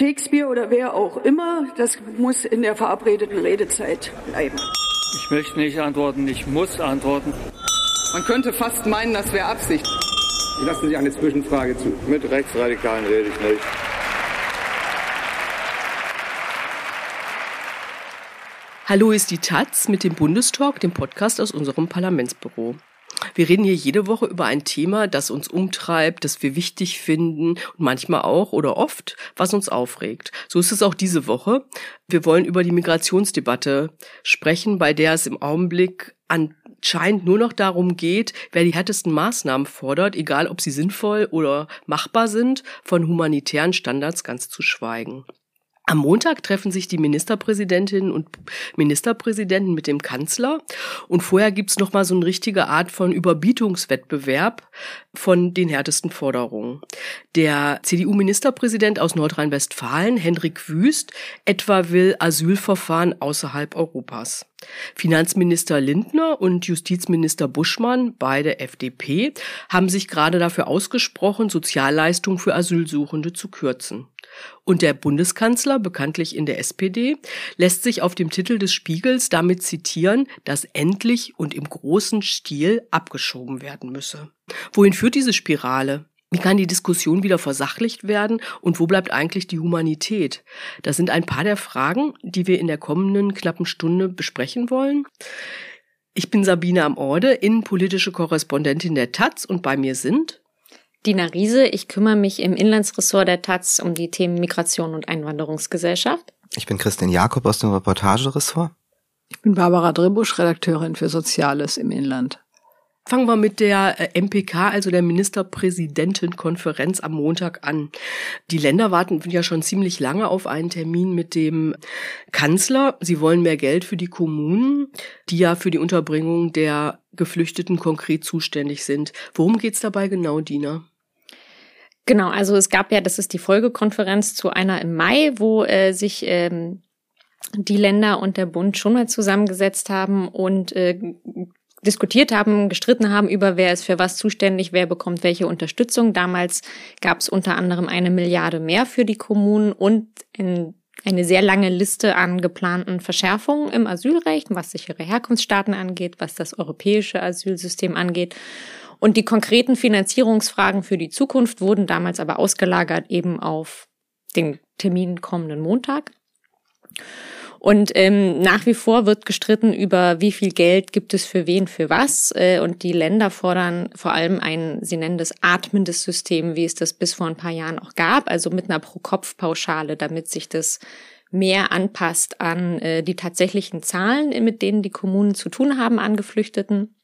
Shakespeare oder wer auch immer, das muss in der verabredeten Redezeit bleiben. Ich möchte nicht antworten, ich muss antworten. Man könnte fast meinen, das wäre Absicht. Ich lasse Sie eine Zwischenfrage zu. Mit Rechtsradikalen rede ich nicht. Hallo ist die Taz mit dem Bundestalk, dem Podcast aus unserem Parlamentsbüro. Wir reden hier jede Woche über ein Thema, das uns umtreibt, das wir wichtig finden und manchmal auch oder oft, was uns aufregt. So ist es auch diese Woche. Wir wollen über die Migrationsdebatte sprechen, bei der es im Augenblick anscheinend nur noch darum geht, wer die härtesten Maßnahmen fordert, egal ob sie sinnvoll oder machbar sind, von humanitären Standards ganz zu schweigen. Am Montag treffen sich die Ministerpräsidentinnen und Ministerpräsidenten mit dem Kanzler und vorher gibt's noch mal so eine richtige Art von Überbietungswettbewerb von den härtesten Forderungen. Der CDU-Ministerpräsident aus Nordrhein-Westfalen, Hendrik Wüst, etwa will Asylverfahren außerhalb Europas. Finanzminister Lindner und Justizminister Buschmann, beide FDP, haben sich gerade dafür ausgesprochen, Sozialleistungen für Asylsuchende zu kürzen. Und der Bundeskanzler, bekanntlich in der SPD, lässt sich auf dem Titel des Spiegels damit zitieren, dass endlich und im großen Stil abgeschoben werden müsse. Wohin führt diese Spirale? Wie kann die Diskussion wieder versachlicht werden und wo bleibt eigentlich die Humanität? Das sind ein paar der Fragen, die wir in der kommenden knappen Stunde besprechen wollen. Ich bin Sabine am Orde, innenpolitische Korrespondentin der Taz und bei mir sind Dina Riese, ich kümmere mich im Inlandsressort der Taz um die Themen Migration und Einwanderungsgesellschaft. Ich bin Christian Jakob aus dem Reportageressort. Ich bin Barbara Dribusch, Redakteurin für Soziales im Inland. Fangen wir mit der äh, MPK, also der Ministerpräsidentenkonferenz am Montag an. Die Länder warten ja schon ziemlich lange auf einen Termin mit dem Kanzler. Sie wollen mehr Geld für die Kommunen, die ja für die Unterbringung der Geflüchteten konkret zuständig sind. Worum geht's dabei genau, Dina? Genau, also es gab ja, das ist die Folgekonferenz zu einer im Mai, wo äh, sich ähm, die Länder und der Bund schon mal zusammengesetzt haben und äh, diskutiert haben, gestritten haben über, wer ist für was zuständig, wer bekommt welche Unterstützung. Damals gab es unter anderem eine Milliarde mehr für die Kommunen und in eine sehr lange Liste an geplanten Verschärfungen im Asylrecht, was sichere Herkunftsstaaten angeht, was das europäische Asylsystem angeht. Und die konkreten Finanzierungsfragen für die Zukunft wurden damals aber ausgelagert eben auf den Termin kommenden Montag. Und ähm, nach wie vor wird gestritten über, wie viel Geld gibt es für wen, für was. Äh, und die Länder fordern vor allem ein, sie nennen das atmendes System, wie es das bis vor ein paar Jahren auch gab, also mit einer Pro-Kopf-Pauschale, damit sich das mehr anpasst an äh, die tatsächlichen Zahlen, mit denen die Kommunen zu tun haben an Geflüchteten.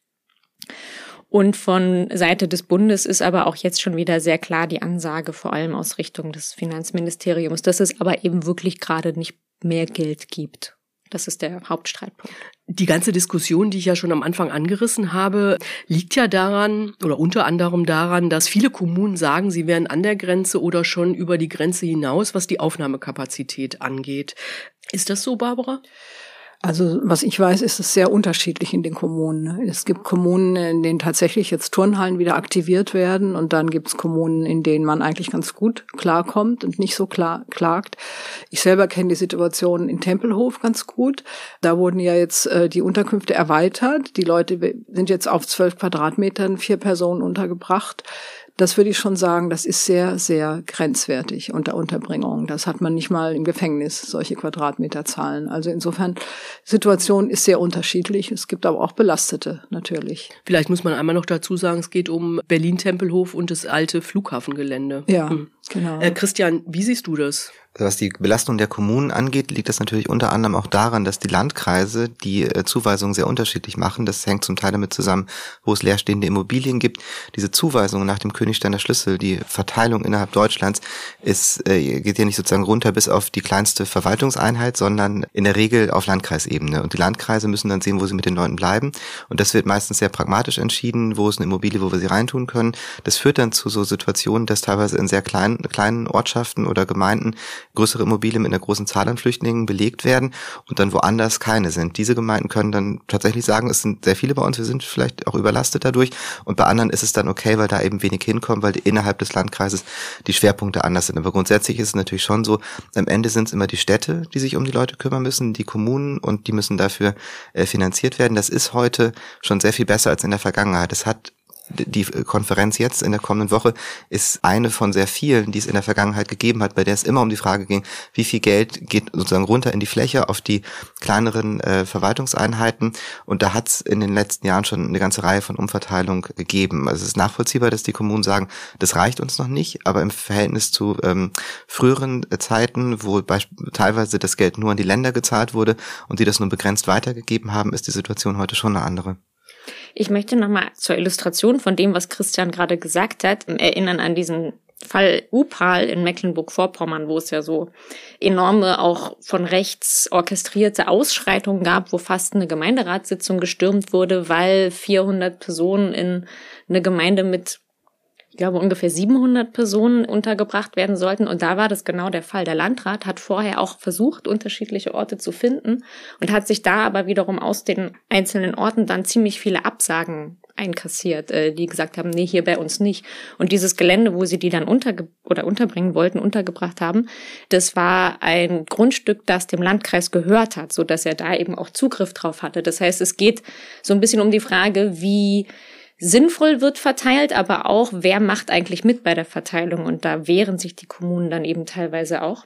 Und von Seite des Bundes ist aber auch jetzt schon wieder sehr klar die Ansage, vor allem aus Richtung des Finanzministeriums, dass es aber eben wirklich gerade nicht mehr Geld gibt. Das ist der Hauptstreitpunkt. Die ganze Diskussion, die ich ja schon am Anfang angerissen habe, liegt ja daran oder unter anderem daran, dass viele Kommunen sagen, sie wären an der Grenze oder schon über die Grenze hinaus, was die Aufnahmekapazität angeht. Ist das so, Barbara? Also was ich weiß, ist es sehr unterschiedlich in den Kommunen. Es gibt Kommunen, in denen tatsächlich jetzt Turnhallen wieder aktiviert werden und dann gibt es Kommunen, in denen man eigentlich ganz gut klarkommt und nicht so klar klagt. Ich selber kenne die Situation in Tempelhof ganz gut. Da wurden ja jetzt äh, die Unterkünfte erweitert. Die Leute sind jetzt auf zwölf Quadratmetern vier Personen untergebracht das würde ich schon sagen, das ist sehr, sehr grenzwertig unter Unterbringung. Das hat man nicht mal im Gefängnis, solche Quadratmeterzahlen. Also insofern, Situation ist sehr unterschiedlich. Es gibt aber auch Belastete natürlich. Vielleicht muss man einmal noch dazu sagen, es geht um Berlin-Tempelhof und das alte Flughafengelände. Ja, hm. Genau. Äh, Christian, wie siehst du das? Was die Belastung der Kommunen angeht, liegt das natürlich unter anderem auch daran, dass die Landkreise die äh, Zuweisungen sehr unterschiedlich machen. Das hängt zum Teil damit zusammen, wo es leerstehende Immobilien gibt. Diese Zuweisungen nach dem Königsteiner Schlüssel, die Verteilung innerhalb Deutschlands, ist, äh, geht ja nicht sozusagen runter bis auf die kleinste Verwaltungseinheit, sondern in der Regel auf Landkreisebene. Und die Landkreise müssen dann sehen, wo sie mit den Leuten bleiben. Und das wird meistens sehr pragmatisch entschieden, wo ist eine Immobilie, wo wir sie reintun können. Das führt dann zu so Situationen, dass teilweise in sehr kleinen kleinen, kleinen Ortschaften oder Gemeinden größere Immobilien mit einer großen Zahl an Flüchtlingen belegt werden und dann woanders keine sind. Diese Gemeinden können dann tatsächlich sagen, es sind sehr viele bei uns, wir sind vielleicht auch überlastet dadurch und bei anderen ist es dann okay, weil da eben wenig hinkommt, weil innerhalb des Landkreises die Schwerpunkte anders sind. Aber grundsätzlich ist es natürlich schon so, am Ende sind es immer die Städte, die sich um die Leute kümmern müssen, die Kommunen und die müssen dafür äh, finanziert werden. Das ist heute schon sehr viel besser als in der Vergangenheit. Es hat die Konferenz jetzt in der kommenden Woche ist eine von sehr vielen, die es in der Vergangenheit gegeben hat, bei der es immer um die Frage ging, wie viel Geld geht sozusagen runter in die Fläche auf die kleineren äh, Verwaltungseinheiten. Und da hat es in den letzten Jahren schon eine ganze Reihe von Umverteilung gegeben. Also es ist nachvollziehbar, dass die Kommunen sagen, das reicht uns noch nicht, aber im Verhältnis zu ähm, früheren äh, Zeiten, wo teilweise das Geld nur an die Länder gezahlt wurde und die das nur begrenzt weitergegeben haben, ist die Situation heute schon eine andere. Ich möchte nochmal zur Illustration von dem, was Christian gerade gesagt hat, erinnern an diesen Fall Upal in Mecklenburg-Vorpommern, wo es ja so enorme, auch von rechts orchestrierte Ausschreitungen gab, wo fast eine Gemeinderatssitzung gestürmt wurde, weil 400 Personen in eine Gemeinde mit ich glaube, ungefähr 700 Personen untergebracht werden sollten. Und da war das genau der Fall. Der Landrat hat vorher auch versucht, unterschiedliche Orte zu finden und hat sich da aber wiederum aus den einzelnen Orten dann ziemlich viele Absagen einkassiert, äh, die gesagt haben, nee, hier bei uns nicht. Und dieses Gelände, wo sie die dann unterge oder unterbringen wollten, untergebracht haben, das war ein Grundstück, das dem Landkreis gehört hat, so dass er da eben auch Zugriff drauf hatte. Das heißt, es geht so ein bisschen um die Frage, wie sinnvoll wird verteilt, aber auch, wer macht eigentlich mit bei der Verteilung. Und da wehren sich die Kommunen dann eben teilweise auch,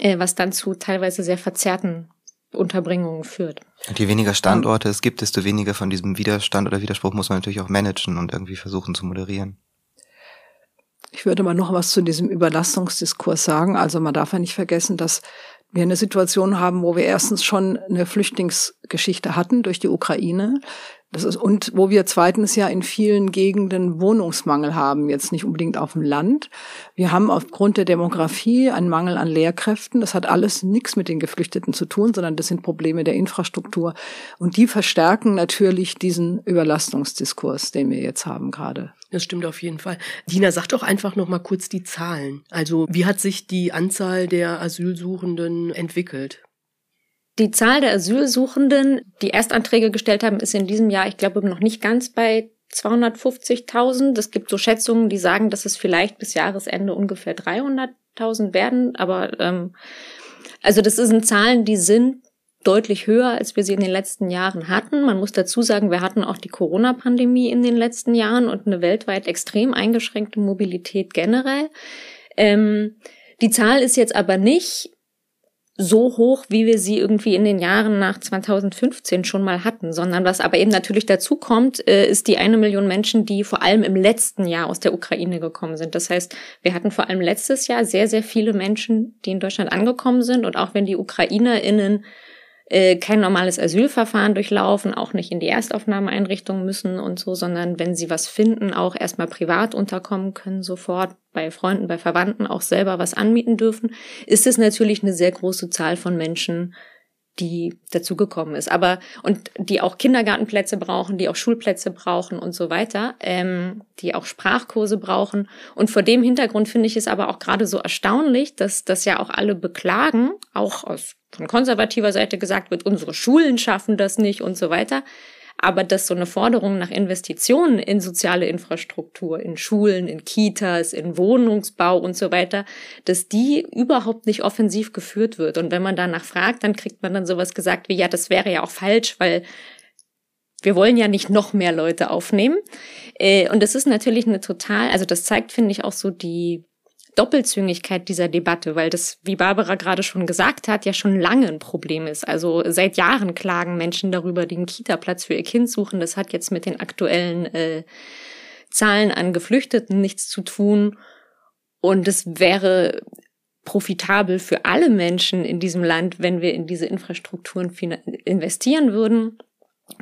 äh, was dann zu teilweise sehr verzerrten Unterbringungen führt. Und je weniger Standorte es gibt, desto weniger von diesem Widerstand oder Widerspruch muss man natürlich auch managen und irgendwie versuchen zu moderieren. Ich würde mal noch was zu diesem Überlastungsdiskurs sagen. Also man darf ja nicht vergessen, dass wir eine Situation haben, wo wir erstens schon eine Flüchtlingsgeschichte hatten durch die Ukraine. Das ist, und wo wir zweitens ja in vielen Gegenden Wohnungsmangel haben, jetzt nicht unbedingt auf dem Land. Wir haben aufgrund der Demografie einen Mangel an Lehrkräften. Das hat alles nichts mit den Geflüchteten zu tun, sondern das sind Probleme der Infrastruktur. Und die verstärken natürlich diesen Überlastungsdiskurs, den wir jetzt haben gerade. Das stimmt auf jeden Fall. Dina, sag doch einfach noch mal kurz die Zahlen. Also, wie hat sich die Anzahl der Asylsuchenden entwickelt? Die Zahl der Asylsuchenden, die Erstanträge gestellt haben, ist in diesem Jahr, ich glaube, noch nicht ganz bei 250.000. Es gibt so Schätzungen, die sagen, dass es vielleicht bis Jahresende ungefähr 300.000 werden. Aber ähm, also das sind Zahlen, die sind deutlich höher, als wir sie in den letzten Jahren hatten. Man muss dazu sagen, wir hatten auch die Corona-Pandemie in den letzten Jahren und eine weltweit extrem eingeschränkte Mobilität generell. Ähm, die Zahl ist jetzt aber nicht so hoch, wie wir sie irgendwie in den Jahren nach 2015 schon mal hatten, sondern was aber eben natürlich dazu kommt, äh, ist die eine Million Menschen, die vor allem im letzten Jahr aus der Ukraine gekommen sind. Das heißt, wir hatten vor allem letztes Jahr sehr, sehr viele Menschen, die in Deutschland angekommen sind und auch wenn die UkrainerInnen äh, kein normales Asylverfahren durchlaufen, auch nicht in die Erstaufnahmeeinrichtung müssen und so, sondern wenn sie was finden, auch erstmal privat unterkommen können, sofort bei Freunden, bei Verwandten auch selber was anmieten dürfen, ist es natürlich eine sehr große Zahl von Menschen, die dazugekommen ist. Aber und die auch Kindergartenplätze brauchen, die auch Schulplätze brauchen und so weiter, ähm, die auch Sprachkurse brauchen. Und vor dem Hintergrund finde ich es aber auch gerade so erstaunlich, dass das ja auch alle beklagen, auch aus von konservativer Seite gesagt wird, unsere Schulen schaffen das nicht und so weiter aber dass so eine Forderung nach Investitionen in soziale Infrastruktur, in Schulen, in Kitas, in Wohnungsbau und so weiter, dass die überhaupt nicht offensiv geführt wird. Und wenn man danach fragt, dann kriegt man dann sowas gesagt wie, ja, das wäre ja auch falsch, weil wir wollen ja nicht noch mehr Leute aufnehmen. Äh, und das ist natürlich eine total, also das zeigt, finde ich, auch so die Doppelzüngigkeit dieser Debatte, weil das, wie Barbara gerade schon gesagt hat, ja schon lange ein Problem ist. Also seit Jahren klagen Menschen darüber, einen Kita-Platz für ihr Kind suchen. Das hat jetzt mit den aktuellen äh, Zahlen an Geflüchteten nichts zu tun. Und es wäre profitabel für alle Menschen in diesem Land, wenn wir in diese Infrastrukturen investieren würden.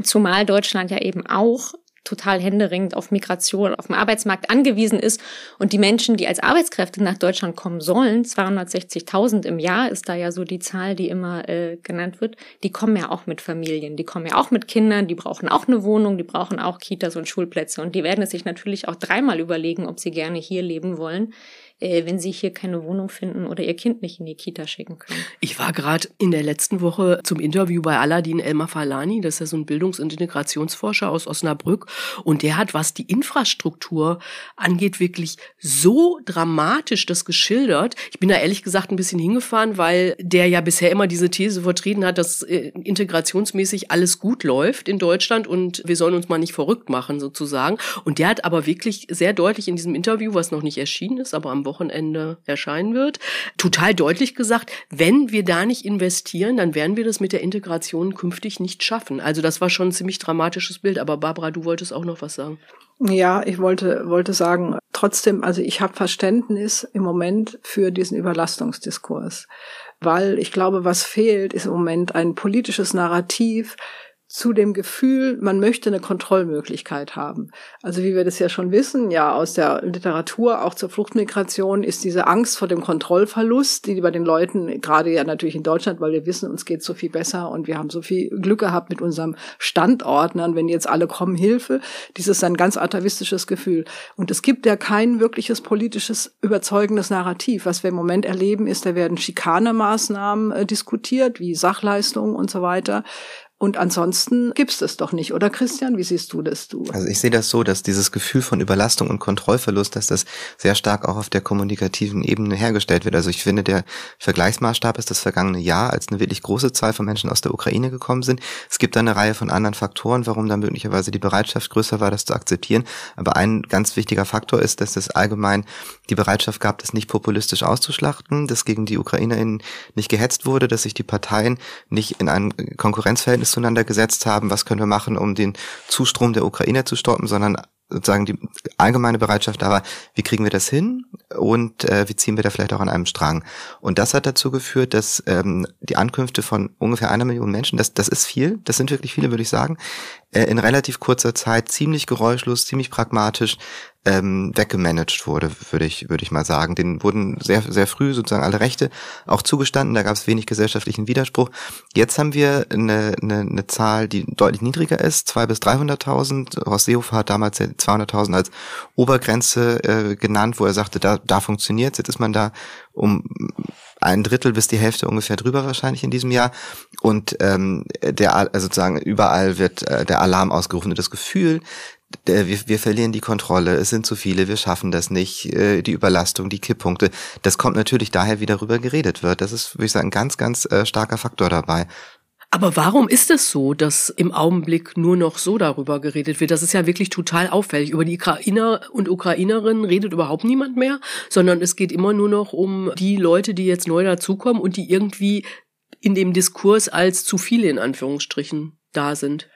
Zumal Deutschland ja eben auch total händeringend auf Migration auf dem Arbeitsmarkt angewiesen ist. Und die Menschen, die als Arbeitskräfte nach Deutschland kommen sollen, 260.000 im Jahr ist da ja so die Zahl, die immer äh, genannt wird, die kommen ja auch mit Familien, die kommen ja auch mit Kindern, die brauchen auch eine Wohnung, die brauchen auch Kitas und Schulplätze. Und die werden es sich natürlich auch dreimal überlegen, ob sie gerne hier leben wollen äh, wenn sie hier keine Wohnung finden oder ihr Kind nicht in die Kita schicken können. Ich war gerade in der letzten Woche zum Interview bei Aladin Elmar Falani, das ist ja so ein Bildungs- und Integrationsforscher aus Osnabrück, und der hat, was die Infrastruktur angeht, wirklich so dramatisch das geschildert. Ich bin da ehrlich gesagt ein bisschen hingefahren, weil der ja bisher immer diese These vertreten hat, dass äh, integrationsmäßig alles gut läuft in Deutschland und wir sollen uns mal nicht verrückt machen sozusagen. Und der hat aber wirklich sehr deutlich in diesem Interview, was noch nicht erschienen ist, aber am Wochenende erscheinen wird, total deutlich gesagt, wenn wir da nicht investieren, dann werden wir das mit der Integration künftig nicht schaffen. Also das war schon ein ziemlich dramatisches Bild. Aber Barbara, du wolltest auch noch was sagen. Ja, ich wollte, wollte sagen, trotzdem, also ich habe Verständnis im Moment für diesen Überlastungsdiskurs. Weil ich glaube, was fehlt, ist im Moment ein politisches Narrativ, zu dem Gefühl, man möchte eine Kontrollmöglichkeit haben. Also wie wir das ja schon wissen, ja aus der Literatur, auch zur Fluchtmigration, ist diese Angst vor dem Kontrollverlust, die bei den Leuten, gerade ja natürlich in Deutschland, weil wir wissen, uns geht so viel besser und wir haben so viel Glück gehabt mit unserem Standordnern, wenn jetzt alle kommen, Hilfe, dieses ein ganz atavistisches Gefühl. Und es gibt ja kein wirkliches politisches überzeugendes Narrativ. Was wir im Moment erleben, ist, da werden Schikanemaßnahmen äh, diskutiert, wie Sachleistungen und so weiter. Und ansonsten gibt's das doch nicht, oder Christian? Wie siehst du das, du? Also ich sehe das so, dass dieses Gefühl von Überlastung und Kontrollverlust, dass das sehr stark auch auf der kommunikativen Ebene hergestellt wird. Also ich finde, der Vergleichsmaßstab ist das vergangene Jahr, als eine wirklich große Zahl von Menschen aus der Ukraine gekommen sind. Es gibt da eine Reihe von anderen Faktoren, warum da möglicherweise die Bereitschaft größer war, das zu akzeptieren. Aber ein ganz wichtiger Faktor ist, dass es allgemein die Bereitschaft gab, das nicht populistisch auszuschlachten, dass gegen die UkrainerInnen nicht gehetzt wurde, dass sich die Parteien nicht in einem Konkurrenzverhältnis Zueinander gesetzt haben, was können wir machen, um den Zustrom der Ukrainer zu stoppen, sondern sozusagen die allgemeine Bereitschaft war, wie kriegen wir das hin und äh, wie ziehen wir da vielleicht auch an einem Strang. Und das hat dazu geführt, dass ähm, die Ankünfte von ungefähr einer Million Menschen, das, das ist viel, das sind wirklich viele, würde ich sagen, äh, in relativ kurzer Zeit ziemlich geräuschlos, ziemlich pragmatisch ähm, weggemanagt wurde, würde ich, würde ich mal sagen. Den wurden sehr, sehr früh sozusagen alle Rechte auch zugestanden, da gab es wenig gesellschaftlichen Widerspruch. Jetzt haben wir eine, eine, eine Zahl, die deutlich niedriger ist, zwei bis 300.000. Horst Seehofer hat damals 200.000 als Obergrenze äh, genannt, wo er sagte, da, da funktioniert's. Jetzt ist man da um ein Drittel bis die Hälfte ungefähr drüber wahrscheinlich in diesem Jahr. Und ähm, der also sozusagen überall wird äh, der Alarm ausgerufen. Und das Gefühl, wir, wir verlieren die Kontrolle, es sind zu viele, wir schaffen das nicht, äh, die Überlastung, die Kipppunkte, das kommt natürlich daher, wie darüber geredet wird. Das ist, würde ich sagen, ein ganz, ganz äh, starker Faktor dabei. Aber warum ist es so, dass im Augenblick nur noch so darüber geredet wird? Das ist ja wirklich total auffällig. Über die Ukrainer und Ukrainerinnen redet überhaupt niemand mehr, sondern es geht immer nur noch um die Leute, die jetzt neu dazukommen und die irgendwie in dem Diskurs als zu viele in Anführungsstrichen da sind.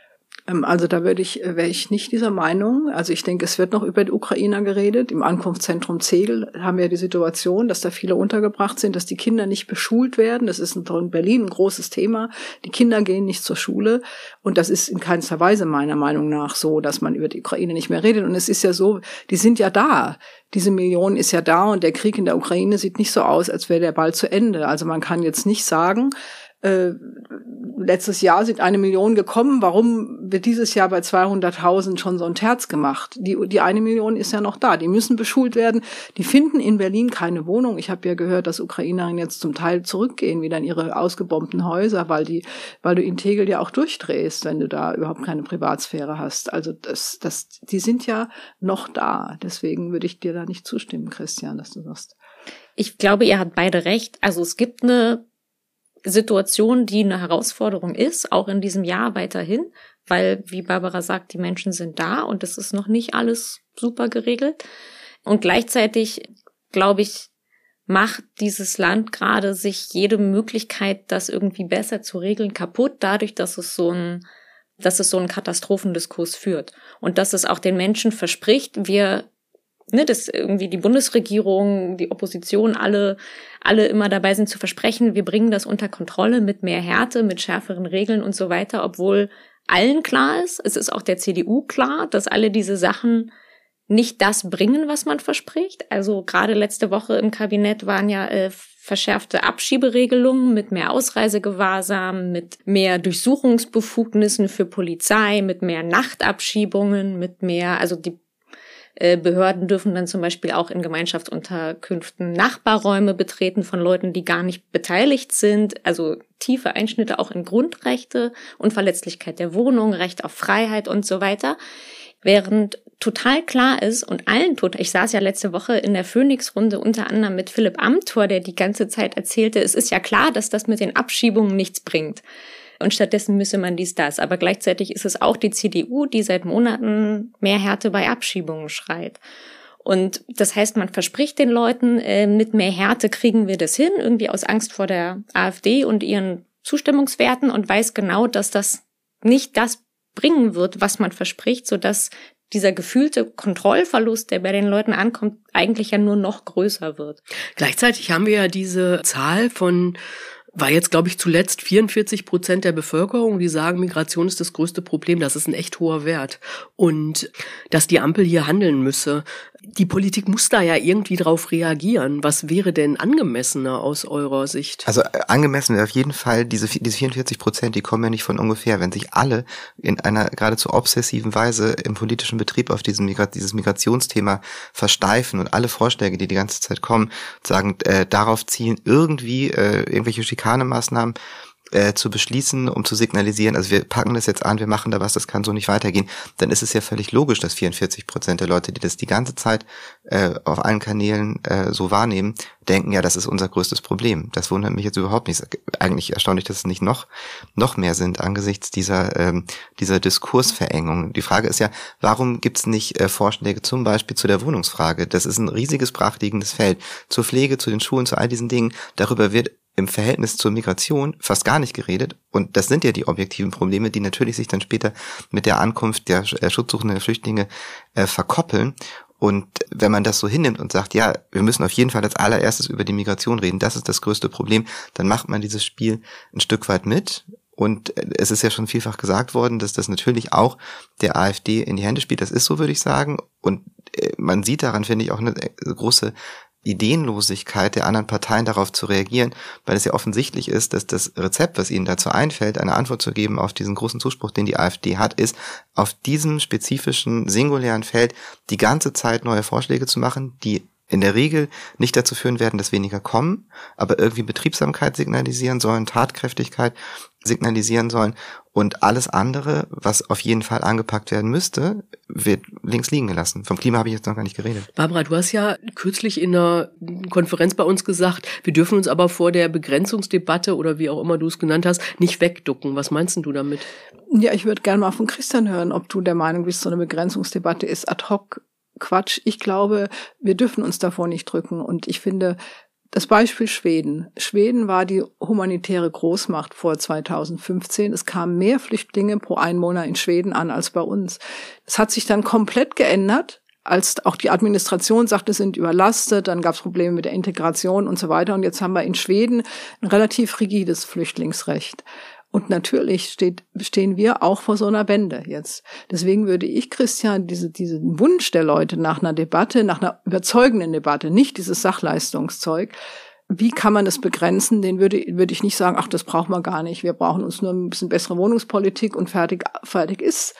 Ähm, also da würde ich, wäre ich nicht dieser Meinung. Also ich denke, es wird noch über die Ukrainer geredet. Im Ankunftszentrum Zegel haben wir die Situation, dass da viele untergebracht sind, dass die Kinder nicht beschult werden. Das ist in Berlin ein großes Thema. Die Kinder gehen nicht zur Schule. Und das ist in keinster Weise meiner Meinung nach so, dass man über die Ukraine nicht mehr redet. Und es ist ja so, die sind ja da. Diese Million ist ja da und der Krieg in der Ukraine sieht nicht so aus, als wäre der bald zu Ende. Also man kann jetzt nicht sagen, äh, letztes Jahr sind eine Million gekommen. Warum wird dieses Jahr bei 200.000 schon so ein Terz gemacht? Die, die eine Million ist ja noch da. Die müssen beschult werden. Die finden in Berlin keine Wohnung. Ich habe ja gehört, dass Ukrainerinnen jetzt zum Teil zurückgehen wieder in ihre ausgebombten Häuser, weil die, weil du in Tegel ja auch durchdrehst, wenn du da überhaupt keine Privatsphäre hast. Also das, das, die sind ja noch da. Deswegen würde ich dir da nicht zustimmen, Christian, dass du sagst. Ich glaube, ihr habt beide recht. Also es gibt eine Situation, die eine Herausforderung ist, auch in diesem Jahr weiterhin, weil, wie Barbara sagt, die Menschen sind da und es ist noch nicht alles super geregelt. Und gleichzeitig, glaube ich, macht dieses Land gerade sich jede Möglichkeit, das irgendwie besser zu regeln, kaputt, dadurch, dass es so ein, dass es so einen Katastrophendiskurs führt. Und dass es auch den Menschen verspricht, wir ne, dass irgendwie die Bundesregierung, die Opposition, alle, alle immer dabei sind zu versprechen, wir bringen das unter Kontrolle mit mehr Härte, mit schärferen Regeln und so weiter, obwohl allen klar ist, es ist auch der CDU klar, dass alle diese Sachen nicht das bringen, was man verspricht. Also gerade letzte Woche im Kabinett waren ja äh, verschärfte Abschieberegelungen mit mehr Ausreisegewahrsam, mit mehr Durchsuchungsbefugnissen für Polizei, mit mehr Nachtabschiebungen, mit mehr, also die Behörden dürfen dann zum Beispiel auch in Gemeinschaftsunterkünften Nachbarräume betreten von Leuten, die gar nicht beteiligt sind. Also tiefe Einschnitte auch in Grundrechte, Unverletzlichkeit der Wohnung, Recht auf Freiheit und so weiter. Während total klar ist und allen tut, ich saß ja letzte Woche in der Phoenix-Runde unter anderem mit Philipp Amthor, der die ganze Zeit erzählte, es ist ja klar, dass das mit den Abschiebungen nichts bringt. Und stattdessen müsse man dies, das. Aber gleichzeitig ist es auch die CDU, die seit Monaten mehr Härte bei Abschiebungen schreit. Und das heißt, man verspricht den Leuten, äh, mit mehr Härte kriegen wir das hin, irgendwie aus Angst vor der AfD und ihren Zustimmungswerten und weiß genau, dass das nicht das bringen wird, was man verspricht, so dass dieser gefühlte Kontrollverlust, der bei den Leuten ankommt, eigentlich ja nur noch größer wird. Gleichzeitig haben wir ja diese Zahl von war jetzt, glaube ich, zuletzt 44 Prozent der Bevölkerung, die sagen, Migration ist das größte Problem. Das ist ein echt hoher Wert. Und dass die Ampel hier handeln müsse, die Politik muss da ja irgendwie drauf reagieren. Was wäre denn angemessener aus eurer Sicht? Also äh, angemessen wäre auf jeden Fall diese, diese 44 Prozent, die kommen ja nicht von ungefähr. Wenn sich alle in einer geradezu obsessiven Weise im politischen Betrieb auf diesen Migra dieses Migrationsthema versteifen und alle Vorschläge, die die ganze Zeit kommen, sagen, äh, darauf zielen irgendwie äh, irgendwelche Schikanemaßnahmen äh, zu beschließen, um zu signalisieren, also wir packen das jetzt an, wir machen da was, das kann so nicht weitergehen, dann ist es ja völlig logisch, dass 44 Prozent der Leute, die das die ganze Zeit äh, auf allen Kanälen äh, so wahrnehmen, denken, ja, das ist unser größtes Problem. Das wundert mich jetzt überhaupt nicht. Eigentlich erstaunlich, dass es nicht noch, noch mehr sind angesichts dieser, ähm, dieser Diskursverengung. Die Frage ist ja, warum gibt es nicht äh, Vorschläge zum Beispiel zu der Wohnungsfrage? Das ist ein riesiges brachliegendes Feld. Zur Pflege, zu den Schulen, zu all diesen Dingen. Darüber wird im Verhältnis zur Migration fast gar nicht geredet. Und das sind ja die objektiven Probleme, die natürlich sich dann später mit der Ankunft der äh, Schutzsuchenden Flüchtlinge äh, verkoppeln. Und wenn man das so hinnimmt und sagt, ja, wir müssen auf jeden Fall als allererstes über die Migration reden, das ist das größte Problem, dann macht man dieses Spiel ein Stück weit mit. Und äh, es ist ja schon vielfach gesagt worden, dass das natürlich auch der AfD in die Hände spielt. Das ist so, würde ich sagen. Und äh, man sieht daran, finde ich, auch eine große Ideenlosigkeit der anderen Parteien darauf zu reagieren, weil es ja offensichtlich ist, dass das Rezept, was ihnen dazu einfällt, eine Antwort zu geben auf diesen großen Zuspruch, den die AfD hat, ist, auf diesem spezifischen, singulären Feld die ganze Zeit neue Vorschläge zu machen, die in der Regel nicht dazu führen werden, dass weniger kommen, aber irgendwie Betriebsamkeit signalisieren sollen, Tatkräftigkeit signalisieren sollen und alles andere, was auf jeden Fall angepackt werden müsste, wird links liegen gelassen. Vom Klima habe ich jetzt noch gar nicht geredet. Barbara, du hast ja kürzlich in einer Konferenz bei uns gesagt, wir dürfen uns aber vor der Begrenzungsdebatte oder wie auch immer du es genannt hast, nicht wegducken. Was meinst du damit? Ja, ich würde gerne mal von Christian hören, ob du der Meinung bist, so eine Begrenzungsdebatte ist ad hoc Quatsch. Ich glaube, wir dürfen uns davor nicht drücken. Und ich finde, das Beispiel Schweden. Schweden war die humanitäre Großmacht vor 2015. Es kamen mehr Flüchtlinge pro Einwohner in Schweden an als bei uns. Es hat sich dann komplett geändert als auch die Administration sagte, sind überlastet, dann gab es Probleme mit der Integration und so weiter. Und jetzt haben wir in Schweden ein relativ rigides Flüchtlingsrecht. Und natürlich steht, stehen wir auch vor so einer Wende jetzt. Deswegen würde ich, Christian, diese, diesen Wunsch der Leute nach einer Debatte, nach einer überzeugenden Debatte, nicht dieses Sachleistungszeug, wie kann man das begrenzen? Den würde, würde ich nicht sagen, ach, das brauchen wir gar nicht. Wir brauchen uns nur ein bisschen bessere Wohnungspolitik und fertig, fertig ist.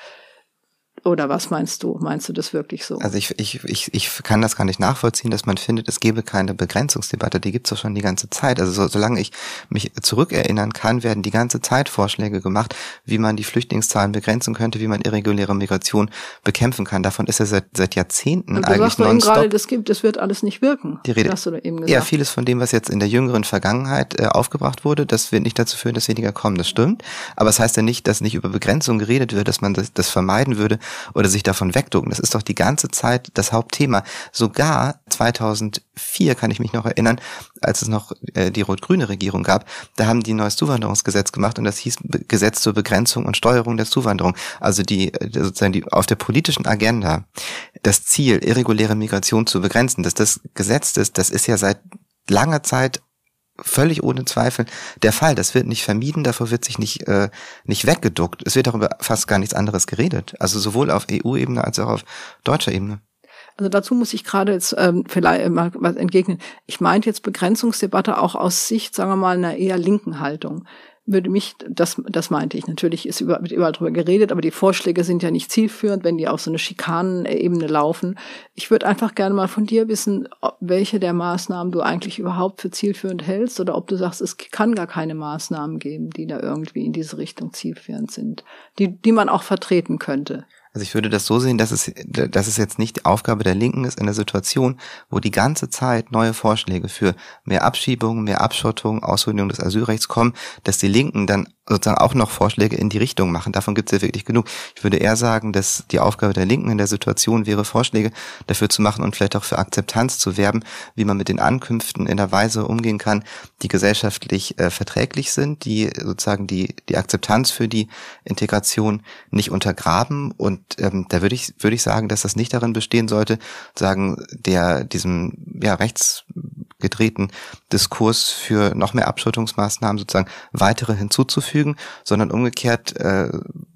Oder was meinst du? Meinst du das wirklich so? Also ich, ich, ich, ich kann das gar nicht nachvollziehen, dass man findet, es gebe keine Begrenzungsdebatte. Die gibt's doch schon die ganze Zeit. Also so, solange ich mich zurückerinnern kann, werden die ganze Zeit Vorschläge gemacht, wie man die Flüchtlingszahlen begrenzen könnte, wie man irreguläre Migration bekämpfen kann. Davon ist ja seit, seit Jahrzehnten Und du eigentlich sagst eben gerade, das gibt, das wird alles nicht wirken. Die Rede, hast du eben gesagt. Ja, vieles von dem, was jetzt in der jüngeren Vergangenheit äh, aufgebracht wurde, das wird nicht dazu führen, dass weniger kommen. Das stimmt. Aber es das heißt ja nicht, dass nicht über Begrenzung geredet wird, dass man das, das vermeiden würde oder sich davon wegducken. Das ist doch die ganze Zeit das Hauptthema. Sogar 2004 kann ich mich noch erinnern, als es noch äh, die rot-grüne Regierung gab, da haben die ein neues Zuwanderungsgesetz gemacht und das hieß Gesetz zur Begrenzung und Steuerung der Zuwanderung. Also die äh, sozusagen die auf der politischen Agenda das Ziel, irreguläre Migration zu begrenzen, dass das Gesetz ist, das ist ja seit langer Zeit völlig ohne Zweifel der Fall. Das wird nicht vermieden, davor wird sich nicht, äh, nicht weggeduckt. Es wird darüber fast gar nichts anderes geredet. Also sowohl auf EU-Ebene als auch auf deutscher Ebene. Also dazu muss ich gerade jetzt ähm, vielleicht mal was entgegnen. Ich meinte jetzt Begrenzungsdebatte auch aus Sicht, sagen wir mal, einer eher linken Haltung. Würde mich, das, das meinte ich, natürlich ist über, wird überall drüber geredet, aber die Vorschläge sind ja nicht zielführend, wenn die auf so eine Schikanenebene laufen. Ich würde einfach gerne mal von dir wissen, welche der Maßnahmen du eigentlich überhaupt für zielführend hältst oder ob du sagst, es kann gar keine Maßnahmen geben, die da irgendwie in diese Richtung zielführend sind, die, die man auch vertreten könnte. Also ich würde das so sehen, dass es, dass es jetzt nicht die Aufgabe der Linken ist, in der Situation, wo die ganze Zeit neue Vorschläge für mehr Abschiebung, mehr Abschottung, Aushöhlung des Asylrechts kommen, dass die Linken dann sozusagen auch noch Vorschläge in die Richtung machen. Davon gibt es ja wirklich genug. Ich würde eher sagen, dass die Aufgabe der Linken in der Situation wäre, Vorschläge dafür zu machen und vielleicht auch für Akzeptanz zu werben, wie man mit den Ankünften in der Weise umgehen kann, die gesellschaftlich äh, verträglich sind, die sozusagen die, die Akzeptanz für die Integration nicht untergraben. Und ähm, da würde ich, würde ich sagen, dass das nicht darin bestehen sollte, sagen, der diesem ja, rechtsgedrehten Diskurs für noch mehr Abschottungsmaßnahmen sozusagen weitere hinzuzufügen sondern umgekehrt äh,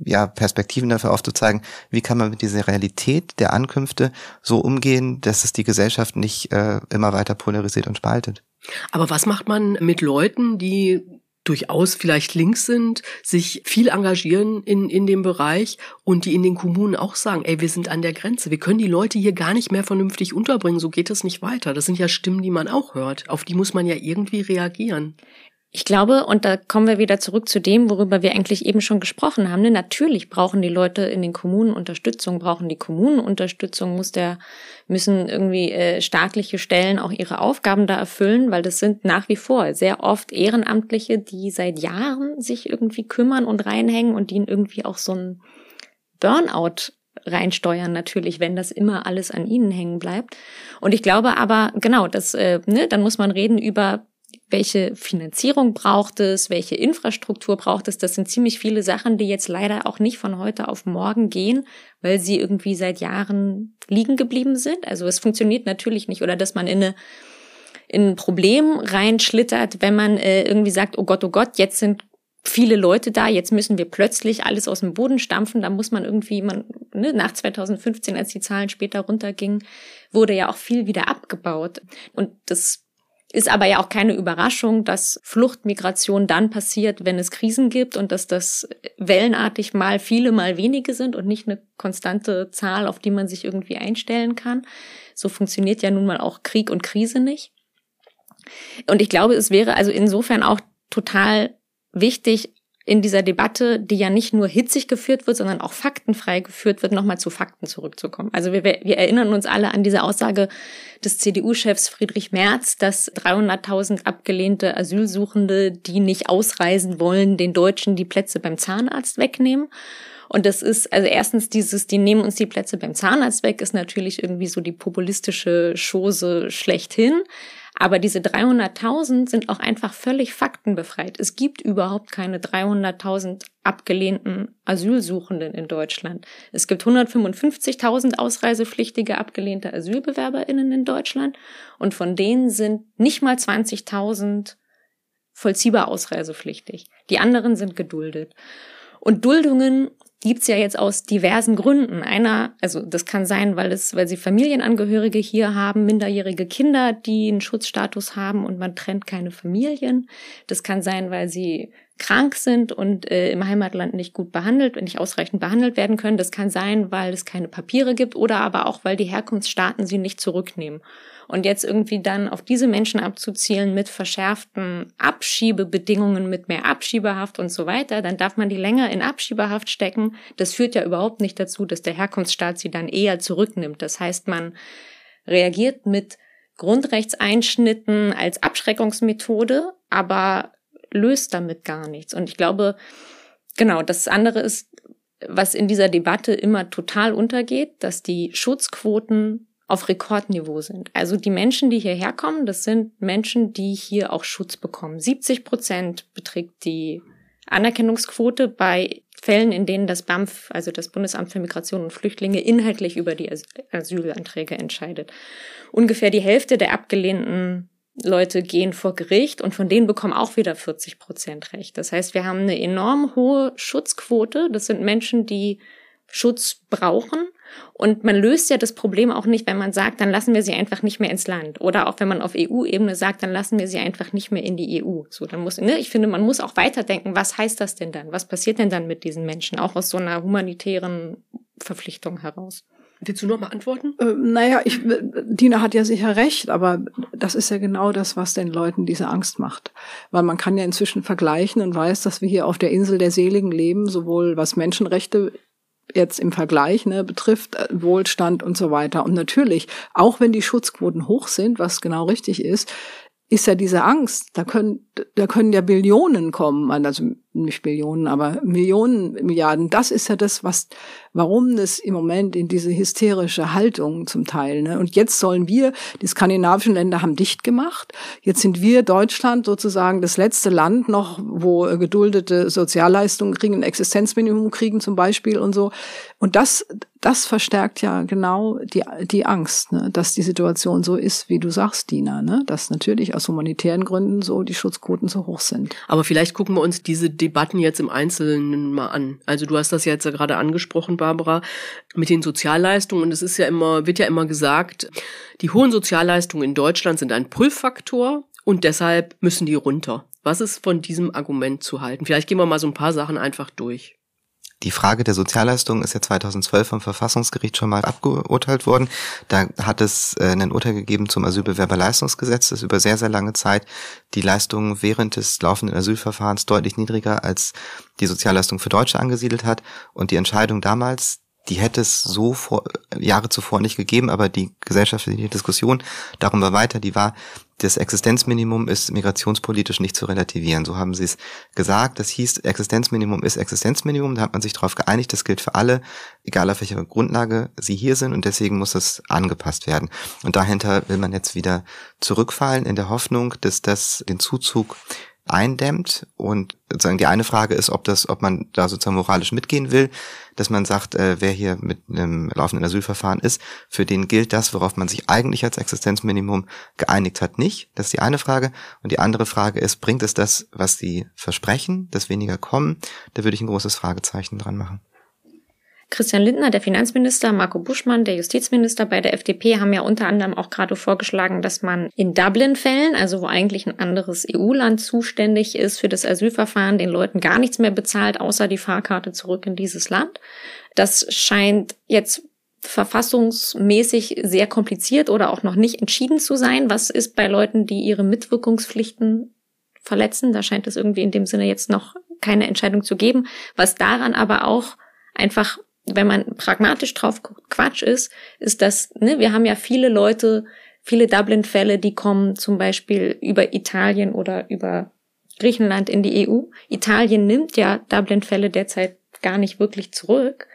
ja Perspektiven dafür aufzuzeigen, wie kann man mit dieser Realität der Ankünfte so umgehen, dass es die Gesellschaft nicht äh, immer weiter polarisiert und spaltet. Aber was macht man mit Leuten, die durchaus vielleicht links sind, sich viel engagieren in, in dem Bereich und die in den Kommunen auch sagen, ey, wir sind an der Grenze, wir können die Leute hier gar nicht mehr vernünftig unterbringen, so geht es nicht weiter. Das sind ja Stimmen, die man auch hört. Auf die muss man ja irgendwie reagieren. Ich glaube, und da kommen wir wieder zurück zu dem, worüber wir eigentlich eben schon gesprochen haben. Ne? Natürlich brauchen die Leute in den Kommunen Unterstützung, brauchen die Kommunen Unterstützung, muss der, müssen irgendwie äh, staatliche Stellen auch ihre Aufgaben da erfüllen, weil das sind nach wie vor sehr oft Ehrenamtliche, die seit Jahren sich irgendwie kümmern und reinhängen und die irgendwie auch so ein Burnout reinsteuern natürlich, wenn das immer alles an ihnen hängen bleibt. Und ich glaube aber, genau, das, äh, ne, dann muss man reden über welche Finanzierung braucht es, welche Infrastruktur braucht es. Das sind ziemlich viele Sachen, die jetzt leider auch nicht von heute auf morgen gehen, weil sie irgendwie seit Jahren liegen geblieben sind. Also es funktioniert natürlich nicht oder dass man in eine in ein Problem reinschlittert, wenn man äh, irgendwie sagt, oh Gott, oh Gott, jetzt sind viele Leute da, jetzt müssen wir plötzlich alles aus dem Boden stampfen, da muss man irgendwie, man, ne, nach 2015, als die Zahlen später runtergingen, wurde ja auch viel wieder abgebaut. Und das ist aber ja auch keine Überraschung, dass Fluchtmigration dann passiert, wenn es Krisen gibt und dass das wellenartig mal viele, mal wenige sind und nicht eine konstante Zahl, auf die man sich irgendwie einstellen kann. So funktioniert ja nun mal auch Krieg und Krise nicht. Und ich glaube, es wäre also insofern auch total wichtig, in dieser Debatte, die ja nicht nur hitzig geführt wird, sondern auch faktenfrei geführt wird, nochmal zu Fakten zurückzukommen. Also wir, wir erinnern uns alle an diese Aussage des CDU-Chefs Friedrich Merz, dass 300.000 abgelehnte Asylsuchende, die nicht ausreisen wollen, den Deutschen die Plätze beim Zahnarzt wegnehmen. Und das ist, also erstens dieses, die nehmen uns die Plätze beim Zahnarzt weg, ist natürlich irgendwie so die populistische Chose schlechthin. Aber diese 300.000 sind auch einfach völlig faktenbefreit. Es gibt überhaupt keine 300.000 abgelehnten Asylsuchenden in Deutschland. Es gibt 155.000 ausreisepflichtige abgelehnte Asylbewerberinnen in Deutschland und von denen sind nicht mal 20.000 vollziehbar ausreisepflichtig. Die anderen sind geduldet. Und Duldungen gibt's ja jetzt aus diversen Gründen. Einer, also das kann sein, weil es, weil sie Familienangehörige hier haben, minderjährige Kinder, die einen Schutzstatus haben und man trennt keine Familien. Das kann sein, weil sie krank sind und äh, im Heimatland nicht gut behandelt, nicht ausreichend behandelt werden können. Das kann sein, weil es keine Papiere gibt oder aber auch, weil die Herkunftsstaaten sie nicht zurücknehmen. Und jetzt irgendwie dann auf diese Menschen abzuzielen mit verschärften Abschiebebedingungen, mit mehr Abschiebehaft und so weiter, dann darf man die länger in Abschiebehaft stecken. Das führt ja überhaupt nicht dazu, dass der Herkunftsstaat sie dann eher zurücknimmt. Das heißt, man reagiert mit Grundrechtseinschnitten als Abschreckungsmethode, aber löst damit gar nichts. Und ich glaube, genau, das andere ist, was in dieser Debatte immer total untergeht, dass die Schutzquoten auf Rekordniveau sind. Also die Menschen, die hierher kommen, das sind Menschen, die hier auch Schutz bekommen. 70 Prozent beträgt die Anerkennungsquote bei Fällen, in denen das BAMF, also das Bundesamt für Migration und Flüchtlinge, inhaltlich über die Asylanträge entscheidet. Ungefähr die Hälfte der abgelehnten Leute gehen vor Gericht und von denen bekommen auch wieder 40 Prozent Recht. Das heißt, wir haben eine enorm hohe Schutzquote. Das sind Menschen, die Schutz brauchen Und man löst ja das Problem auch nicht, wenn man sagt, dann lassen wir sie einfach nicht mehr ins Land. Oder auch wenn man auf EU-Ebene sagt, dann lassen wir sie einfach nicht mehr in die EU. So, dann muss, ne, ich finde, man muss auch weiterdenken, was heißt das denn dann? Was passiert denn dann mit diesen Menschen? Auch aus so einer humanitären Verpflichtung heraus. Willst du noch mal antworten? Äh, naja, ich, Dina hat ja sicher recht, aber das ist ja genau das, was den Leuten diese Angst macht. Weil man kann ja inzwischen vergleichen und weiß, dass wir hier auf der Insel der Seligen leben, sowohl was Menschenrechte jetzt im Vergleich ne, betrifft, äh, Wohlstand und so weiter. Und natürlich, auch wenn die Schutzquoten hoch sind, was genau richtig ist, ist ja diese Angst. Da können, da können ja Billionen kommen, also nicht Billionen, aber Millionen, Milliarden. Das ist ja das, was, warum das im Moment in diese hysterische Haltung zum Teil. Ne? Und jetzt sollen wir, die skandinavischen Länder haben dicht gemacht. Jetzt sind wir Deutschland sozusagen das letzte Land noch, wo geduldete Sozialleistungen kriegen, ein Existenzminimum kriegen zum Beispiel und so. Und das, das verstärkt ja genau die, die Angst, ne? dass die Situation so ist, wie du sagst, Dina, ne? dass natürlich aus humanitären Gründen so die Schutzquoten so hoch sind. Aber vielleicht gucken wir uns diese Debatten jetzt im Einzelnen mal an. Also du hast das jetzt ja gerade angesprochen, Barbara, mit den Sozialleistungen. Und es ist ja immer, wird ja immer gesagt, die hohen Sozialleistungen in Deutschland sind ein Pull-Faktor und deshalb müssen die runter. Was ist von diesem Argument zu halten? Vielleicht gehen wir mal so ein paar Sachen einfach durch. Die Frage der Sozialleistungen ist ja 2012 vom Verfassungsgericht schon mal abgeurteilt worden. Da hat es äh, ein Urteil gegeben zum Asylbewerberleistungsgesetz, das über sehr, sehr lange Zeit die Leistungen während des laufenden Asylverfahrens deutlich niedriger als die Sozialleistung für Deutsche angesiedelt hat. Und die Entscheidung damals, die hätte es so vor, Jahre zuvor nicht gegeben, aber die gesellschaftliche Diskussion darum war weiter, die war, das Existenzminimum ist migrationspolitisch nicht zu relativieren. So haben sie es gesagt. Das hieß, Existenzminimum ist Existenzminimum. Da hat man sich darauf geeinigt, das gilt für alle, egal auf welcher Grundlage sie hier sind und deswegen muss es angepasst werden. Und dahinter will man jetzt wieder zurückfallen in der Hoffnung, dass das den Zuzug eindämmt. Und sozusagen die eine Frage ist, ob das, ob man da sozusagen moralisch mitgehen will, dass man sagt, äh, wer hier mit einem laufenden Asylverfahren ist, für den gilt das, worauf man sich eigentlich als Existenzminimum geeinigt hat, nicht. Das ist die eine Frage. Und die andere Frage ist, bringt es das, was sie versprechen, dass weniger kommen? Da würde ich ein großes Fragezeichen dran machen. Christian Lindner, der Finanzminister, Marco Buschmann, der Justizminister bei der FDP, haben ja unter anderem auch gerade vorgeschlagen, dass man in Dublin-Fällen, also wo eigentlich ein anderes EU-Land zuständig ist für das Asylverfahren, den Leuten gar nichts mehr bezahlt, außer die Fahrkarte zurück in dieses Land. Das scheint jetzt verfassungsmäßig sehr kompliziert oder auch noch nicht entschieden zu sein. Was ist bei Leuten, die ihre Mitwirkungspflichten verletzen? Da scheint es irgendwie in dem Sinne jetzt noch keine Entscheidung zu geben. Was daran aber auch einfach wenn man pragmatisch drauf guckt, Quatsch ist, ist das, ne, wir haben ja viele Leute, viele Dublin-Fälle, die kommen zum Beispiel über Italien oder über Griechenland in die EU. Italien nimmt ja Dublin-Fälle derzeit gar nicht wirklich zurück.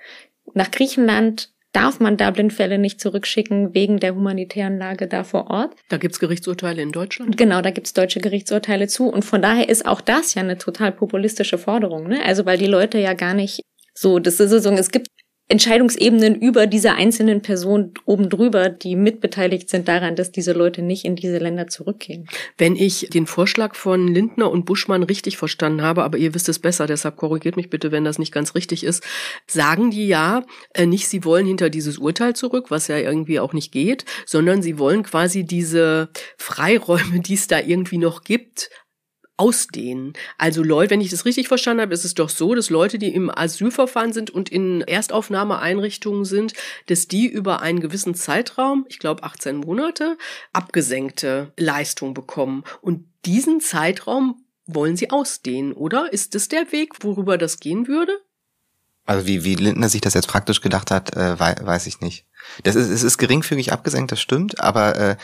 Nach Griechenland darf man Dublin-Fälle nicht zurückschicken wegen der humanitären Lage da vor Ort. Da gibt's Gerichtsurteile in Deutschland? Genau, da gibt's deutsche Gerichtsurteile zu. Und von daher ist auch das ja eine total populistische Forderung. Ne? Also weil die Leute ja gar nicht so, das ist so, es gibt Entscheidungsebenen über diese einzelnen Personen oben drüber, die mitbeteiligt sind daran, dass diese Leute nicht in diese Länder zurückgehen. Wenn ich den Vorschlag von Lindner und Buschmann richtig verstanden habe, aber ihr wisst es besser, deshalb korrigiert mich bitte, wenn das nicht ganz richtig ist, sagen die ja äh, nicht, sie wollen hinter dieses Urteil zurück, was ja irgendwie auch nicht geht, sondern sie wollen quasi diese Freiräume, die es da irgendwie noch gibt, ausdehnen. Also Leute, wenn ich das richtig verstanden habe, ist es doch so, dass Leute, die im Asylverfahren sind und in Erstaufnahmeeinrichtungen sind, dass die über einen gewissen Zeitraum, ich glaube 18 Monate, abgesenkte Leistung bekommen. Und diesen Zeitraum wollen sie ausdehnen, oder? Ist das der Weg, worüber das gehen würde? Also wie, wie Lindner sich das jetzt praktisch gedacht hat, äh, weiß ich nicht. Das ist, es ist geringfügig abgesenkt, das stimmt, aber äh,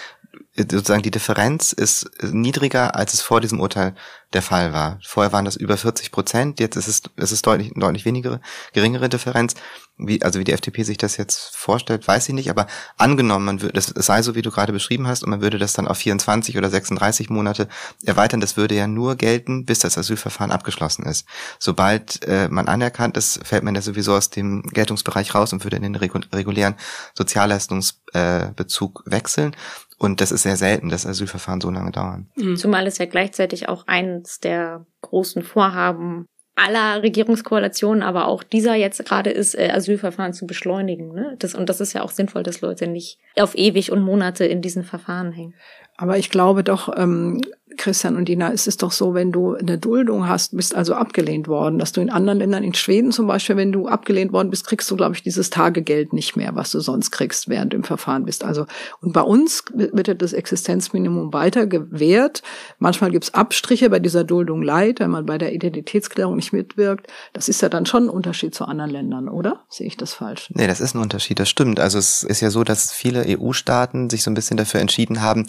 sozusagen die Differenz ist niedriger, als es vor diesem Urteil der Fall war. Vorher waren das über 40 Prozent, jetzt ist es, es ist deutlich, deutlich weniger, geringere Differenz. Wie, also wie die FDP sich das jetzt vorstellt, weiß ich nicht, aber angenommen, man würde, das sei so, wie du gerade beschrieben hast, und man würde das dann auf 24 oder 36 Monate erweitern, das würde ja nur gelten, bis das Asylverfahren abgeschlossen ist. Sobald äh, man anerkannt ist, fällt man ja sowieso aus dem Geltungsbereich raus und würde in den regulären Sozialleistungsbezug äh, wechseln. Und das ist sehr selten, dass Asylverfahren so lange dauern. Mhm. Zumal es ja gleichzeitig auch eins der großen Vorhaben aller Regierungskoalitionen, aber auch dieser jetzt gerade ist, äh, Asylverfahren zu beschleunigen. Ne? Das, und das ist ja auch sinnvoll, dass Leute nicht auf ewig und Monate in diesen Verfahren hängen. Aber ich glaube doch, ähm, Christian und Dina, es ist doch so, wenn du eine Duldung hast, bist also abgelehnt worden, dass du in anderen Ländern, in Schweden zum Beispiel, wenn du abgelehnt worden bist, kriegst du, glaube ich, dieses Tagegeld nicht mehr, was du sonst kriegst, während du im Verfahren bist. Also, und bei uns wird das Existenzminimum weiter gewährt. Manchmal gibt's Abstriche bei dieser Duldung Leid, wenn man bei der Identitätsklärung nicht mitwirkt. Das ist ja dann schon ein Unterschied zu anderen Ländern, oder? Sehe ich das falsch? Nee, das ist ein Unterschied, das stimmt. Also es ist ja so, dass viele EU-Staaten sich so ein bisschen dafür entschieden haben,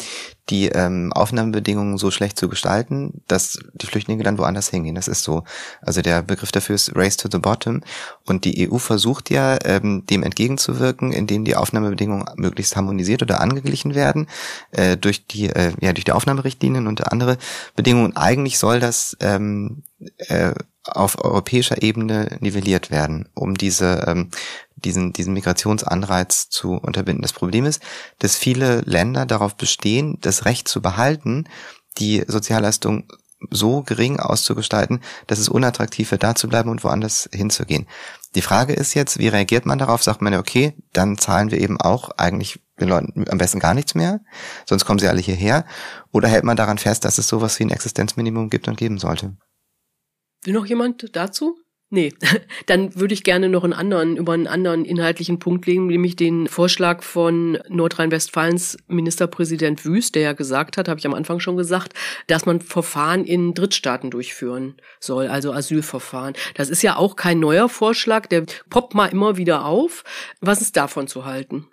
die ähm, Aufnahmebedingungen so schlecht zu gestalten, dass die Flüchtlinge dann woanders hingehen. Das ist so. Also der Begriff dafür ist Race to the Bottom. Und die EU versucht ja, ähm, dem entgegenzuwirken, indem die Aufnahmebedingungen möglichst harmonisiert oder angeglichen werden äh, durch die äh, ja durch die Aufnahmerichtlinien und andere Bedingungen. Eigentlich soll das ähm, äh, auf europäischer Ebene nivelliert werden, um diese ähm, diesen, diesen Migrationsanreiz zu unterbinden. Das Problem ist, dass viele Länder darauf bestehen, das Recht zu behalten, die Sozialleistung so gering auszugestalten, dass es unattraktiv wird, da zu bleiben und woanders hinzugehen. Die Frage ist jetzt, wie reagiert man darauf? Sagt man ja, okay, dann zahlen wir eben auch eigentlich den Leuten am besten gar nichts mehr, sonst kommen sie alle hierher. Oder hält man daran fest, dass es sowas wie ein Existenzminimum gibt und geben sollte? Will noch jemand dazu? Nee, dann würde ich gerne noch einen anderen, über einen anderen inhaltlichen Punkt legen, nämlich den Vorschlag von Nordrhein-Westfalens Ministerpräsident Wüst, der ja gesagt hat, habe ich am Anfang schon gesagt, dass man Verfahren in Drittstaaten durchführen soll, also Asylverfahren. Das ist ja auch kein neuer Vorschlag, der poppt mal immer wieder auf. Was ist davon zu halten?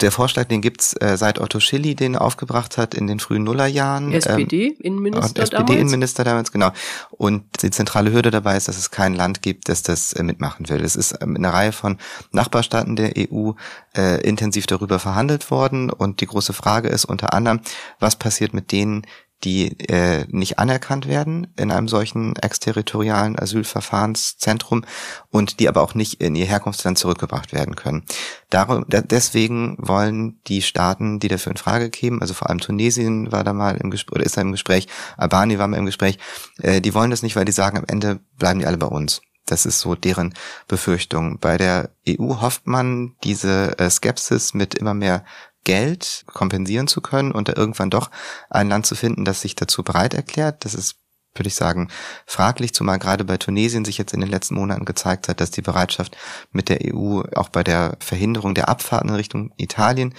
Der Vorschlag, den gibt's äh, seit Otto Schilly den aufgebracht hat in den frühen Nullerjahren. SPD-Innenminister ähm, SPD-Innenminister damals, genau. Und die zentrale Hürde dabei ist, dass es kein Land gibt, das das äh, mitmachen will. Es ist ähm, eine Reihe von Nachbarstaaten der EU äh, intensiv darüber verhandelt worden. Und die große Frage ist unter anderem, was passiert mit denen, die äh, nicht anerkannt werden in einem solchen exterritorialen Asylverfahrenszentrum und die aber auch nicht in ihr Herkunftsland zurückgebracht werden können. Darum, deswegen wollen die Staaten, die dafür in Frage kämen, also vor allem Tunesien war da mal im Gespräch, oder ist da im Gespräch, Albanien war mal im Gespräch, äh, die wollen das nicht, weil die sagen, am Ende bleiben die alle bei uns. Das ist so deren Befürchtung. Bei der EU hofft man, diese äh, Skepsis mit immer mehr Geld kompensieren zu können und da irgendwann doch ein Land zu finden, das sich dazu bereit erklärt. Das ist würde ich sagen, fraglich, zumal gerade bei Tunesien sich jetzt in den letzten Monaten gezeigt hat, dass die Bereitschaft mit der EU auch bei der Verhinderung der Abfahrten in Richtung Italien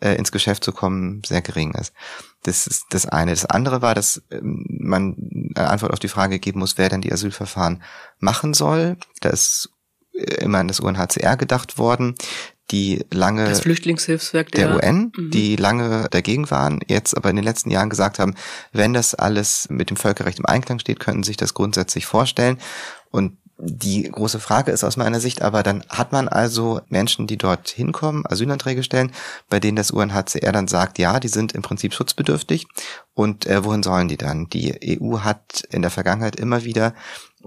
äh, ins Geschäft zu kommen sehr gering ist. Das ist das eine. Das andere war, dass ähm, man eine Antwort auf die Frage geben muss, wer denn die Asylverfahren machen soll. Da ist äh, immer an das UNHCR gedacht worden die lange das Flüchtlingshilfswerk der, der UN, mhm. die lange dagegen waren, jetzt aber in den letzten Jahren gesagt haben, wenn das alles mit dem Völkerrecht im Einklang steht, könnten sich das grundsätzlich vorstellen. Und die große Frage ist aus meiner Sicht aber, dann hat man also Menschen, die dort hinkommen, Asylanträge stellen, bei denen das UNHCR dann sagt, ja, die sind im Prinzip schutzbedürftig. Und äh, wohin sollen die dann? Die EU hat in der Vergangenheit immer wieder,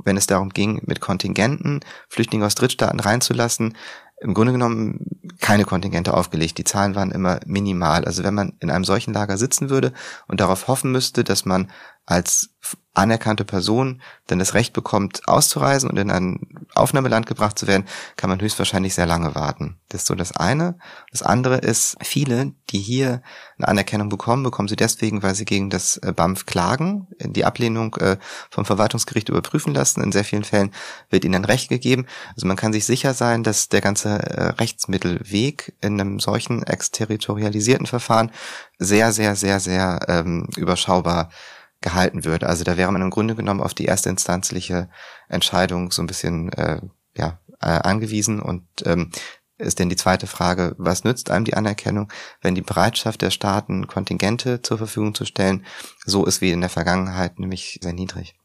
wenn es darum ging, mit Kontingenten Flüchtlinge aus Drittstaaten reinzulassen, im Grunde genommen keine Kontingente aufgelegt. Die Zahlen waren immer minimal. Also wenn man in einem solchen Lager sitzen würde und darauf hoffen müsste, dass man als anerkannte Person dann das Recht bekommt, auszureisen und in ein Aufnahmeland gebracht zu werden, kann man höchstwahrscheinlich sehr lange warten. Das ist so das eine. Das andere ist, viele, die hier eine Anerkennung bekommen, bekommen sie deswegen, weil sie gegen das äh, BAMF klagen, die Ablehnung äh, vom Verwaltungsgericht überprüfen lassen. In sehr vielen Fällen wird ihnen Recht gegeben. Also man kann sich sicher sein, dass der ganze äh, Rechtsmittelweg in einem solchen exterritorialisierten Verfahren sehr, sehr, sehr, sehr ähm, überschaubar gehalten wird. Also da wäre man im Grunde genommen auf die erste instanzliche Entscheidung so ein bisschen äh, ja, äh, angewiesen. Und ähm, ist denn die zweite Frage, was nützt einem die Anerkennung, wenn die Bereitschaft der Staaten, Kontingente zur Verfügung zu stellen, so ist wie in der Vergangenheit, nämlich sehr niedrig.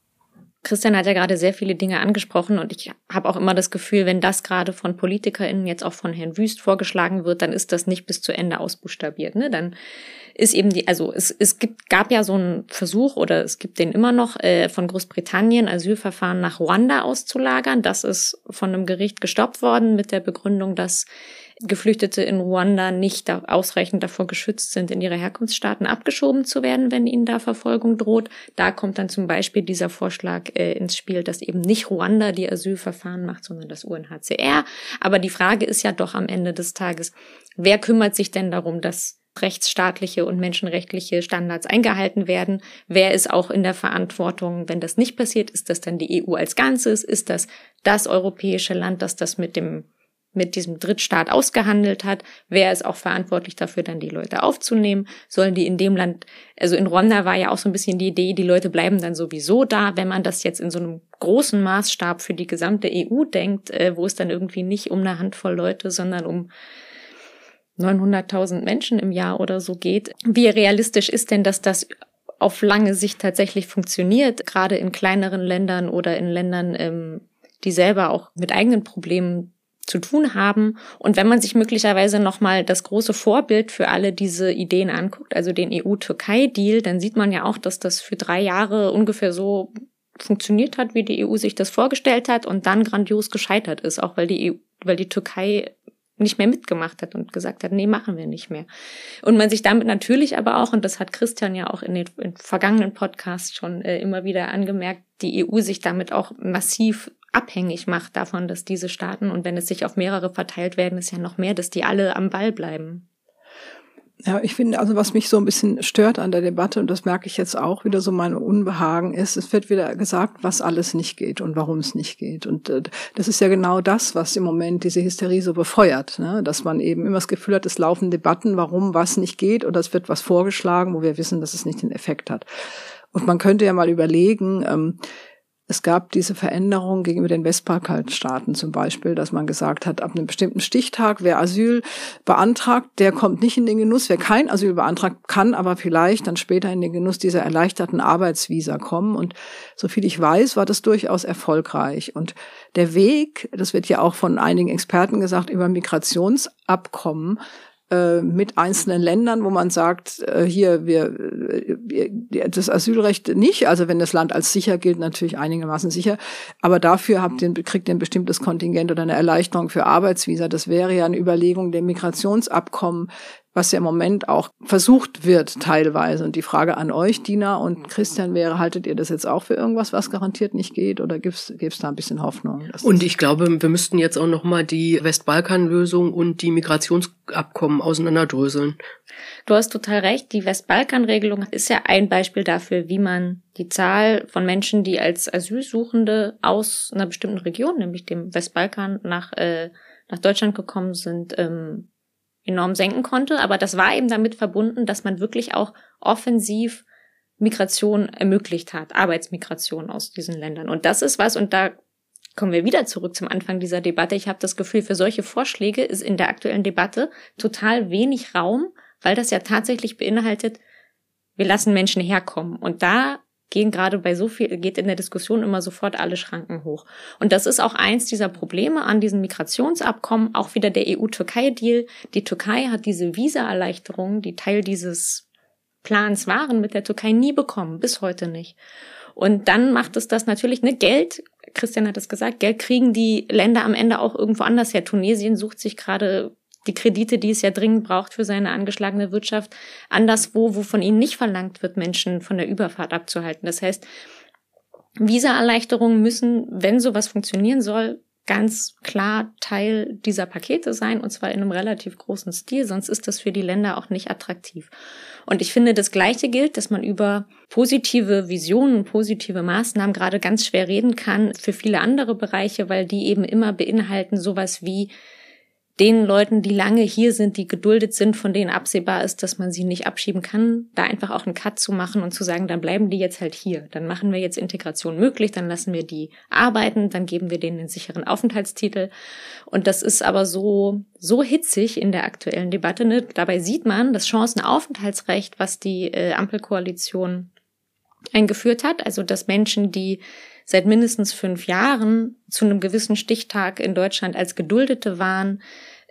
Christian hat ja gerade sehr viele Dinge angesprochen und ich habe auch immer das Gefühl, wenn das gerade von PolitikerInnen jetzt auch von Herrn Wüst vorgeschlagen wird, dann ist das nicht bis zu Ende ausbuchstabiert. Ne? Dann ist eben die, also es, es gibt, gab ja so einen Versuch oder es gibt den immer noch äh, von Großbritannien Asylverfahren nach Ruanda auszulagern. Das ist von einem Gericht gestoppt worden mit der Begründung, dass Geflüchtete in Ruanda nicht ausreichend davor geschützt sind, in ihre Herkunftsstaaten abgeschoben zu werden, wenn ihnen da Verfolgung droht. Da kommt dann zum Beispiel dieser Vorschlag äh, ins Spiel, dass eben nicht Ruanda die Asylverfahren macht, sondern das UNHCR. Aber die Frage ist ja doch am Ende des Tages, wer kümmert sich denn darum, dass rechtsstaatliche und menschenrechtliche Standards eingehalten werden. Wer ist auch in der Verantwortung, wenn das nicht passiert? Ist das dann die EU als Ganzes? Ist das das europäische Land, das das mit dem mit diesem Drittstaat ausgehandelt hat. Wer ist auch verantwortlich dafür, dann die Leute aufzunehmen? Sollen die in dem Land, also in Rwanda war ja auch so ein bisschen die Idee, die Leute bleiben dann sowieso da. Wenn man das jetzt in so einem großen Maßstab für die gesamte EU denkt, äh, wo es dann irgendwie nicht um eine Handvoll Leute, sondern um 900.000 Menschen im Jahr oder so geht. Wie realistisch ist denn, dass das auf lange Sicht tatsächlich funktioniert, gerade in kleineren Ländern oder in Ländern, ähm, die selber auch mit eigenen Problemen zu tun haben. Und wenn man sich möglicherweise nochmal das große Vorbild für alle diese Ideen anguckt, also den EU-Türkei-Deal, dann sieht man ja auch, dass das für drei Jahre ungefähr so funktioniert hat, wie die EU sich das vorgestellt hat und dann grandios gescheitert ist, auch weil die EU, weil die Türkei nicht mehr mitgemacht hat und gesagt hat, nee, machen wir nicht mehr. Und man sich damit natürlich aber auch, und das hat Christian ja auch in den, in vergangenen Podcasts schon äh, immer wieder angemerkt, die EU sich damit auch massiv abhängig macht davon, dass diese Staaten, und wenn es sich auf mehrere verteilt werden, ist ja noch mehr, dass die alle am Ball bleiben. Ja, ich finde, also was mich so ein bisschen stört an der Debatte, und das merke ich jetzt auch wieder so mein Unbehagen ist, es wird wieder gesagt, was alles nicht geht und warum es nicht geht. Und äh, das ist ja genau das, was im Moment diese Hysterie so befeuert, ne? dass man eben immer das Gefühl hat, es laufen Debatten, warum was nicht geht, oder es wird was vorgeschlagen, wo wir wissen, dass es nicht den Effekt hat. Und man könnte ja mal überlegen, ähm, es gab diese Veränderung gegenüber den Westbalkanstaaten zum Beispiel, dass man gesagt hat, ab einem bestimmten Stichtag, wer Asyl beantragt, der kommt nicht in den Genuss. Wer kein Asyl beantragt, kann aber vielleicht dann später in den Genuss dieser erleichterten Arbeitsvisa kommen. Und soviel ich weiß, war das durchaus erfolgreich. Und der Weg, das wird ja auch von einigen Experten gesagt, über Migrationsabkommen, mit einzelnen Ländern, wo man sagt, äh, hier wir äh, das Asylrecht nicht, also wenn das Land als sicher gilt, natürlich einigermaßen sicher, aber dafür habt ihr, kriegt ihr ein bestimmtes Kontingent oder eine Erleichterung für Arbeitsvisa. Das wäre ja eine Überlegung der Migrationsabkommen, was ja im Moment auch versucht wird teilweise. Und die Frage an euch, Dina und Christian, wäre, haltet ihr das jetzt auch für irgendwas, was garantiert nicht geht? Oder gibt es da ein bisschen Hoffnung? Und ich glaube, wir müssten jetzt auch nochmal die Westbalkan-Lösung und die Migrationsabkommen auseinanderdröseln. Du hast total recht. Die Westbalkan-Regelung ist ja ein Beispiel dafür, wie man die Zahl von Menschen, die als Asylsuchende aus einer bestimmten Region, nämlich dem Westbalkan, nach, äh, nach Deutschland gekommen sind, ähm, enorm senken konnte. Aber das war eben damit verbunden, dass man wirklich auch offensiv Migration ermöglicht hat, Arbeitsmigration aus diesen Ländern. Und das ist was, und da kommen wir wieder zurück zum Anfang dieser Debatte. Ich habe das Gefühl, für solche Vorschläge ist in der aktuellen Debatte total wenig Raum, weil das ja tatsächlich beinhaltet, wir lassen Menschen herkommen. Und da gehen gerade bei so viel, geht in der Diskussion immer sofort alle Schranken hoch. Und das ist auch eins dieser Probleme an diesem Migrationsabkommen, auch wieder der EU-Türkei-Deal. Die Türkei hat diese Visa-Erleichterungen, die Teil dieses Plans waren, mit der Türkei nie bekommen, bis heute nicht. Und dann macht es das natürlich, ne, Geld, Christian hat es gesagt, Geld kriegen die Länder am Ende auch irgendwo anders her. Tunesien sucht sich gerade die Kredite, die es ja dringend braucht für seine angeschlagene Wirtschaft, anderswo, wo von ihnen nicht verlangt wird, Menschen von der Überfahrt abzuhalten. Das heißt, Visa-Erleichterungen müssen, wenn sowas funktionieren soll, ganz klar Teil dieser Pakete sein, und zwar in einem relativ großen Stil, sonst ist das für die Länder auch nicht attraktiv. Und ich finde, das Gleiche gilt, dass man über positive Visionen, positive Maßnahmen gerade ganz schwer reden kann für viele andere Bereiche, weil die eben immer beinhalten sowas wie den Leuten, die lange hier sind, die geduldet sind, von denen absehbar ist, dass man sie nicht abschieben kann, da einfach auch einen Cut zu machen und zu sagen, dann bleiben die jetzt halt hier. Dann machen wir jetzt Integration möglich, dann lassen wir die arbeiten, dann geben wir denen einen sicheren Aufenthaltstitel. Und das ist aber so, so hitzig in der aktuellen Debatte. Ne? Dabei sieht man das Chancenaufenthaltsrecht, was die äh, Ampelkoalition eingeführt hat, also dass Menschen, die seit mindestens fünf Jahren zu einem gewissen Stichtag in Deutschland als Geduldete waren,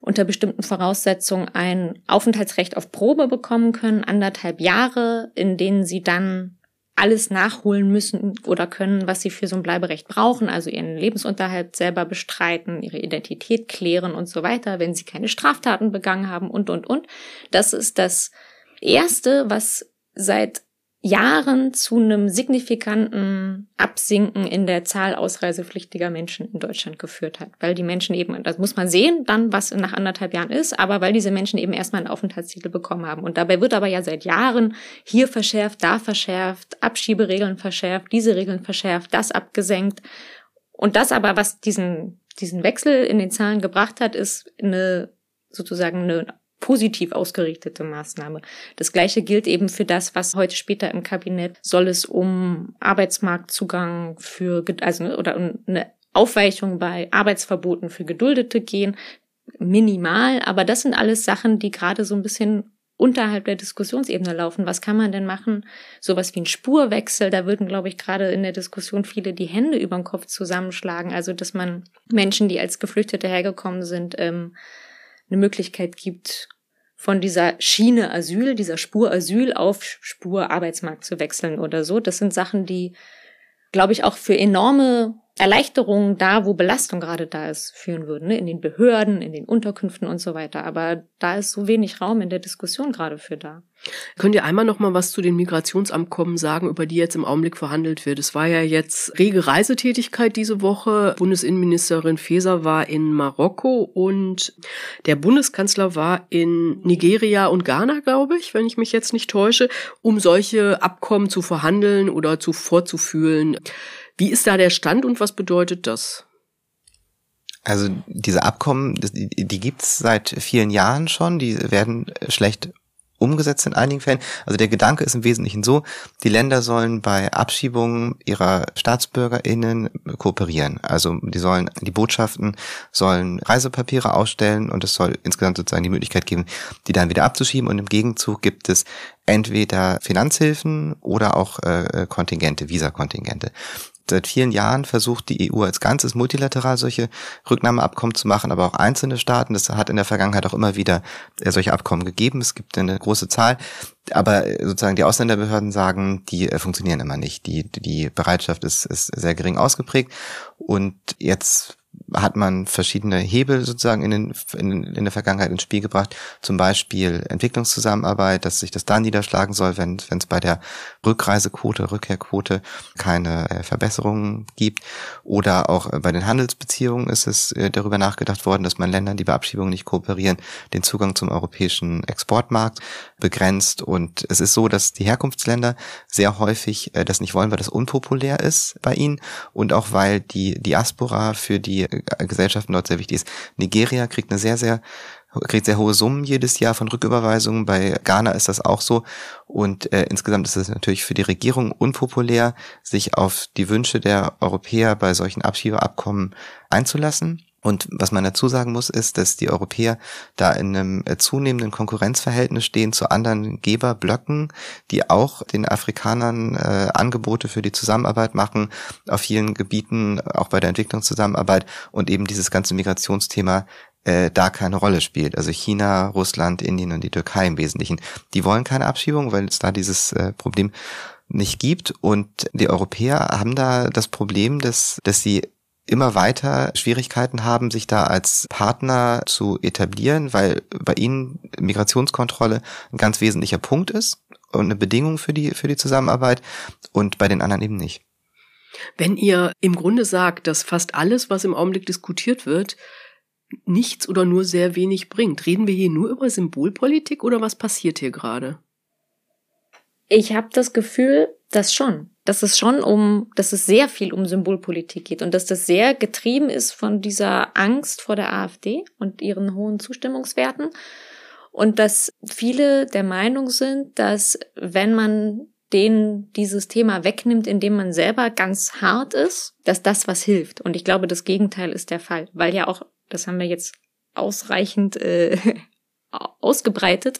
unter bestimmten Voraussetzungen ein Aufenthaltsrecht auf Probe bekommen können, anderthalb Jahre, in denen sie dann alles nachholen müssen oder können, was sie für so ein Bleiberecht brauchen, also ihren Lebensunterhalt selber bestreiten, ihre Identität klären und so weiter, wenn sie keine Straftaten begangen haben und, und, und. Das ist das Erste, was seit Jahren zu einem signifikanten Absinken in der Zahl ausreisepflichtiger Menschen in Deutschland geführt hat. Weil die Menschen eben, das muss man sehen, dann, was nach anderthalb Jahren ist, aber weil diese Menschen eben erstmal einen Aufenthaltstitel bekommen haben. Und dabei wird aber ja seit Jahren hier verschärft, da verschärft, Abschieberegeln verschärft, diese Regeln verschärft, das abgesenkt. Und das aber, was diesen, diesen Wechsel in den Zahlen gebracht hat, ist eine sozusagen eine positiv ausgerichtete Maßnahme. Das Gleiche gilt eben für das, was heute später im Kabinett soll es um Arbeitsmarktzugang für, also, oder eine Aufweichung bei Arbeitsverboten für Geduldete gehen. Minimal, aber das sind alles Sachen, die gerade so ein bisschen unterhalb der Diskussionsebene laufen. Was kann man denn machen? Sowas wie ein Spurwechsel, da würden, glaube ich, gerade in der Diskussion viele die Hände über den Kopf zusammenschlagen. Also, dass man Menschen, die als Geflüchtete hergekommen sind, ähm, eine Möglichkeit gibt, von dieser Schiene Asyl, dieser Spur Asyl auf Spur Arbeitsmarkt zu wechseln oder so. Das sind Sachen, die, glaube ich, auch für enorme Erleichterungen da, wo Belastung gerade da ist, führen würden, ne? in den Behörden, in den Unterkünften und so weiter. Aber da ist so wenig Raum in der Diskussion gerade für da. Könnt ihr einmal noch mal was zu den Migrationsabkommen sagen, über die jetzt im Augenblick verhandelt wird? Es war ja jetzt rege Reisetätigkeit diese Woche. Bundesinnenministerin Faeser war in Marokko und der Bundeskanzler war in Nigeria und Ghana, glaube ich, wenn ich mich jetzt nicht täusche, um solche Abkommen zu verhandeln oder zu vorzufühlen. Wie ist da der Stand und was bedeutet das? Also diese Abkommen, die, die gibt's seit vielen Jahren schon, die werden schlecht umgesetzt in einigen Fällen. Also der Gedanke ist im Wesentlichen so, die Länder sollen bei Abschiebungen ihrer StaatsbürgerInnen kooperieren. Also die sollen, die Botschaften sollen Reisepapiere ausstellen und es soll insgesamt sozusagen die Möglichkeit geben, die dann wieder abzuschieben und im Gegenzug gibt es entweder Finanzhilfen oder auch äh, Kontingente, Visakontingente. Seit vielen Jahren versucht die EU als Ganzes multilateral solche Rücknahmeabkommen zu machen, aber auch einzelne Staaten. Das hat in der Vergangenheit auch immer wieder äh, solche Abkommen gegeben. Es gibt eine große Zahl, aber äh, sozusagen die Ausländerbehörden sagen, die äh, funktionieren immer nicht. Die, die Bereitschaft ist, ist sehr gering ausgeprägt. Und jetzt hat man verschiedene Hebel sozusagen in, den, in, in, der Vergangenheit ins Spiel gebracht. Zum Beispiel Entwicklungszusammenarbeit, dass sich das da niederschlagen soll, wenn es bei der Rückreisequote, Rückkehrquote keine äh, Verbesserungen gibt. Oder auch äh, bei den Handelsbeziehungen ist es äh, darüber nachgedacht worden, dass man Ländern, die bei Abschiebungen nicht kooperieren, den Zugang zum europäischen Exportmarkt begrenzt. Und es ist so, dass die Herkunftsländer sehr häufig äh, das nicht wollen, weil das unpopulär ist bei ihnen und auch weil die Diaspora für die Gesellschaften dort sehr wichtig ist. Nigeria kriegt eine sehr, sehr kriegt sehr hohe Summen jedes Jahr von Rücküberweisungen. Bei Ghana ist das auch so. Und äh, insgesamt ist es natürlich für die Regierung unpopulär, sich auf die Wünsche der Europäer bei solchen Abschiebeabkommen einzulassen. Und was man dazu sagen muss, ist, dass die Europäer da in einem äh, zunehmenden Konkurrenzverhältnis stehen zu anderen Geberblöcken, die auch den Afrikanern äh, Angebote für die Zusammenarbeit machen, auf vielen Gebieten, auch bei der Entwicklungszusammenarbeit und eben dieses ganze Migrationsthema äh, da keine Rolle spielt. Also China, Russland, Indien und die Türkei im Wesentlichen. Die wollen keine Abschiebung, weil es da dieses äh, Problem nicht gibt. Und die Europäer haben da das Problem, dass, dass sie immer weiter Schwierigkeiten haben, sich da als Partner zu etablieren, weil bei ihnen Migrationskontrolle ein ganz wesentlicher Punkt ist und eine Bedingung für die, für die Zusammenarbeit und bei den anderen eben nicht. Wenn ihr im Grunde sagt, dass fast alles, was im Augenblick diskutiert wird, nichts oder nur sehr wenig bringt, reden wir hier nur über Symbolpolitik oder was passiert hier gerade? Ich habe das Gefühl, dass schon dass es schon um, dass es sehr viel um Symbolpolitik geht und dass das sehr getrieben ist von dieser Angst vor der AfD und ihren hohen Zustimmungswerten und dass viele der Meinung sind, dass wenn man denen dieses Thema wegnimmt, indem man selber ganz hart ist, dass das was hilft. Und ich glaube, das Gegenteil ist der Fall, weil ja auch, das haben wir jetzt ausreichend äh, ausgebreitet,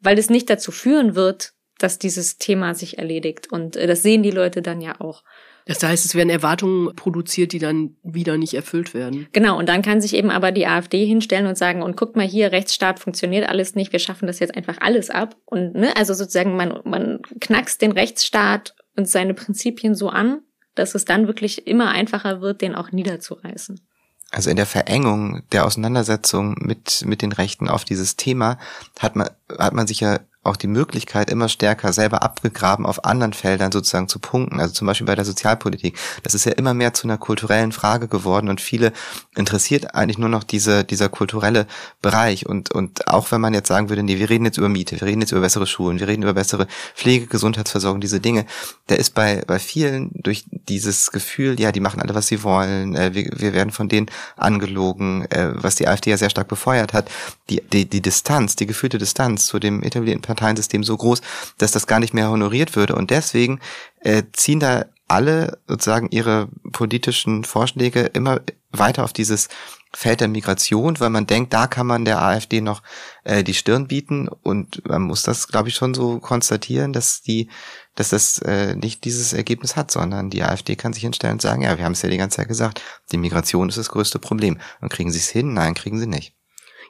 weil es nicht dazu führen wird, dass dieses Thema sich erledigt. Und äh, das sehen die Leute dann ja auch. Das heißt, es werden Erwartungen produziert, die dann wieder nicht erfüllt werden. Genau, und dann kann sich eben aber die AfD hinstellen und sagen, und guckt mal hier, Rechtsstaat funktioniert alles nicht, wir schaffen das jetzt einfach alles ab. Und ne, also sozusagen, man, man knackst den Rechtsstaat und seine Prinzipien so an, dass es dann wirklich immer einfacher wird, den auch niederzureißen. Also in der Verengung der Auseinandersetzung mit, mit den Rechten auf dieses Thema hat man, hat man sich ja auch die Möglichkeit, immer stärker selber abgegraben auf anderen Feldern sozusagen zu punkten, also zum Beispiel bei der Sozialpolitik. Das ist ja immer mehr zu einer kulturellen Frage geworden und viele interessiert eigentlich nur noch diese, dieser kulturelle Bereich. Und, und auch wenn man jetzt sagen würde, nee, wir reden jetzt über Miete, wir reden jetzt über bessere Schulen, wir reden über bessere Pflege, Gesundheitsversorgung, diese Dinge, da ist bei, bei vielen durch dieses Gefühl, ja, die machen alle, was sie wollen, äh, wir, wir werden von denen angelogen, äh, was die AfD ja sehr stark befeuert hat, die, die, die Distanz, die gefühlte Distanz zu dem etablierten Parteiensystem so groß, dass das gar nicht mehr honoriert würde. Und deswegen äh, ziehen da alle sozusagen ihre politischen Vorschläge immer weiter auf dieses Feld der Migration, weil man denkt, da kann man der AfD noch äh, die Stirn bieten und man muss das, glaube ich, schon so konstatieren, dass die, dass das äh, nicht dieses Ergebnis hat, sondern die AfD kann sich hinstellen und sagen, ja, wir haben es ja die ganze Zeit gesagt, die Migration ist das größte Problem. Und kriegen sie es hin? Nein, kriegen sie nicht.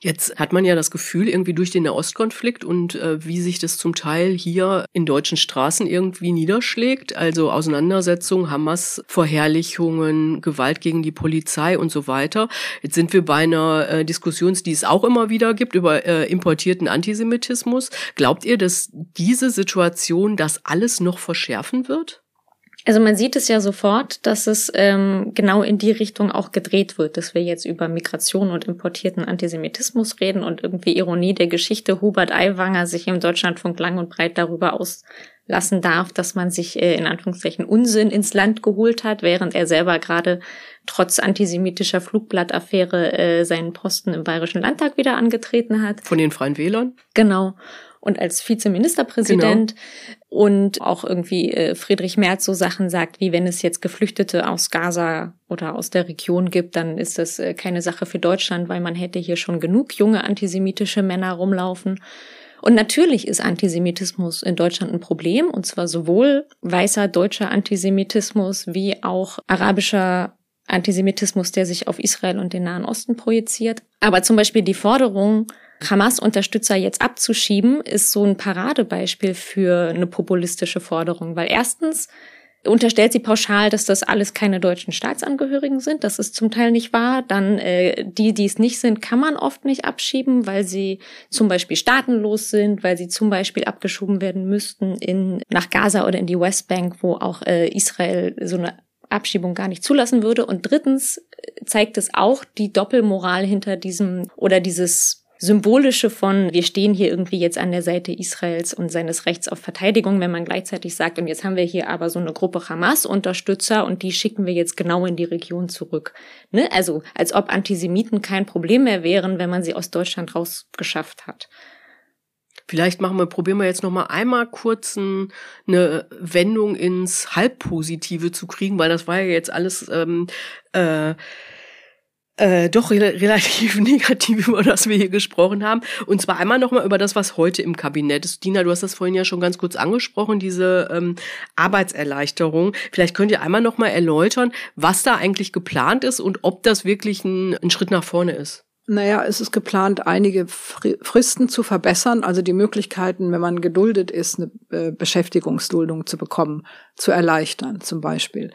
Jetzt hat man ja das Gefühl, irgendwie durch den Nahostkonflikt und äh, wie sich das zum Teil hier in deutschen Straßen irgendwie niederschlägt, also Auseinandersetzungen, Hamas, Verherrlichungen, Gewalt gegen die Polizei und so weiter. Jetzt sind wir bei einer äh, Diskussion, die es auch immer wieder gibt, über äh, importierten Antisemitismus. Glaubt ihr, dass diese Situation das alles noch verschärfen wird? Also man sieht es ja sofort, dass es ähm, genau in die Richtung auch gedreht wird, dass wir jetzt über Migration und importierten Antisemitismus reden und irgendwie Ironie der Geschichte Hubert Aiwanger sich im Deutschlandfunk lang und breit darüber auslassen darf, dass man sich äh, in Anführungszeichen Unsinn ins Land geholt hat, während er selber gerade trotz antisemitischer Flugblattaffäre äh, seinen Posten im Bayerischen Landtag wieder angetreten hat. Von den Freien Wählern? Genau und als Vizeministerpräsident genau. und auch irgendwie äh, Friedrich Merz so Sachen sagt, wie wenn es jetzt Geflüchtete aus Gaza oder aus der Region gibt, dann ist das äh, keine Sache für Deutschland, weil man hätte hier schon genug junge antisemitische Männer rumlaufen. Und natürlich ist Antisemitismus in Deutschland ein Problem, und zwar sowohl weißer deutscher Antisemitismus wie auch arabischer Antisemitismus, der sich auf Israel und den Nahen Osten projiziert. Aber zum Beispiel die Forderung, Hamas-Unterstützer jetzt abzuschieben, ist so ein Paradebeispiel für eine populistische Forderung, weil erstens unterstellt sie pauschal, dass das alles keine deutschen Staatsangehörigen sind. Das ist zum Teil nicht wahr. Dann äh, die, die es nicht sind, kann man oft nicht abschieben, weil sie zum Beispiel staatenlos sind, weil sie zum Beispiel abgeschoben werden müssten in nach Gaza oder in die Westbank, wo auch äh, Israel so eine Abschiebung gar nicht zulassen würde. Und drittens zeigt es auch die Doppelmoral hinter diesem oder dieses Symbolische von, wir stehen hier irgendwie jetzt an der Seite Israels und seines Rechts auf Verteidigung, wenn man gleichzeitig sagt, und jetzt haben wir hier aber so eine Gruppe Hamas-Unterstützer und die schicken wir jetzt genau in die Region zurück. Ne? Also als ob Antisemiten kein Problem mehr wären, wenn man sie aus Deutschland rausgeschafft hat. Vielleicht machen wir, probieren wir jetzt noch mal einmal kurz eine Wendung ins Halbpositive zu kriegen, weil das war ja jetzt alles ähm, äh, äh, doch re relativ negativ, über das wir hier gesprochen haben. Und zwar einmal nochmal über das, was heute im Kabinett ist. Dina, du hast das vorhin ja schon ganz kurz angesprochen, diese ähm, Arbeitserleichterung. Vielleicht könnt ihr einmal nochmal erläutern, was da eigentlich geplant ist und ob das wirklich ein, ein Schritt nach vorne ist. Naja, es ist geplant, einige Fristen zu verbessern, also die Möglichkeiten, wenn man geduldet ist, eine äh, Beschäftigungsduldung zu bekommen, zu erleichtern zum Beispiel.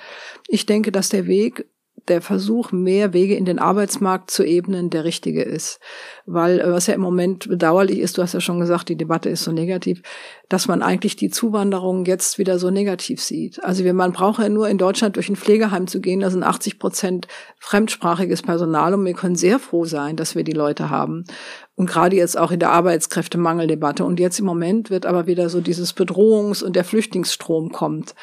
Ich denke, dass der Weg der Versuch, mehr Wege in den Arbeitsmarkt zu ebnen, der richtige ist. Weil äh, was ja im Moment bedauerlich ist, du hast ja schon gesagt, die Debatte ist so negativ, dass man eigentlich die Zuwanderung jetzt wieder so negativ sieht. Also man braucht ja nur in Deutschland durch ein Pflegeheim zu gehen, da sind 80 Prozent fremdsprachiges Personal und wir können sehr froh sein, dass wir die Leute haben. Und gerade jetzt auch in der Arbeitskräftemangeldebatte. Und jetzt im Moment wird aber wieder so dieses Bedrohungs- und der Flüchtlingsstrom kommt.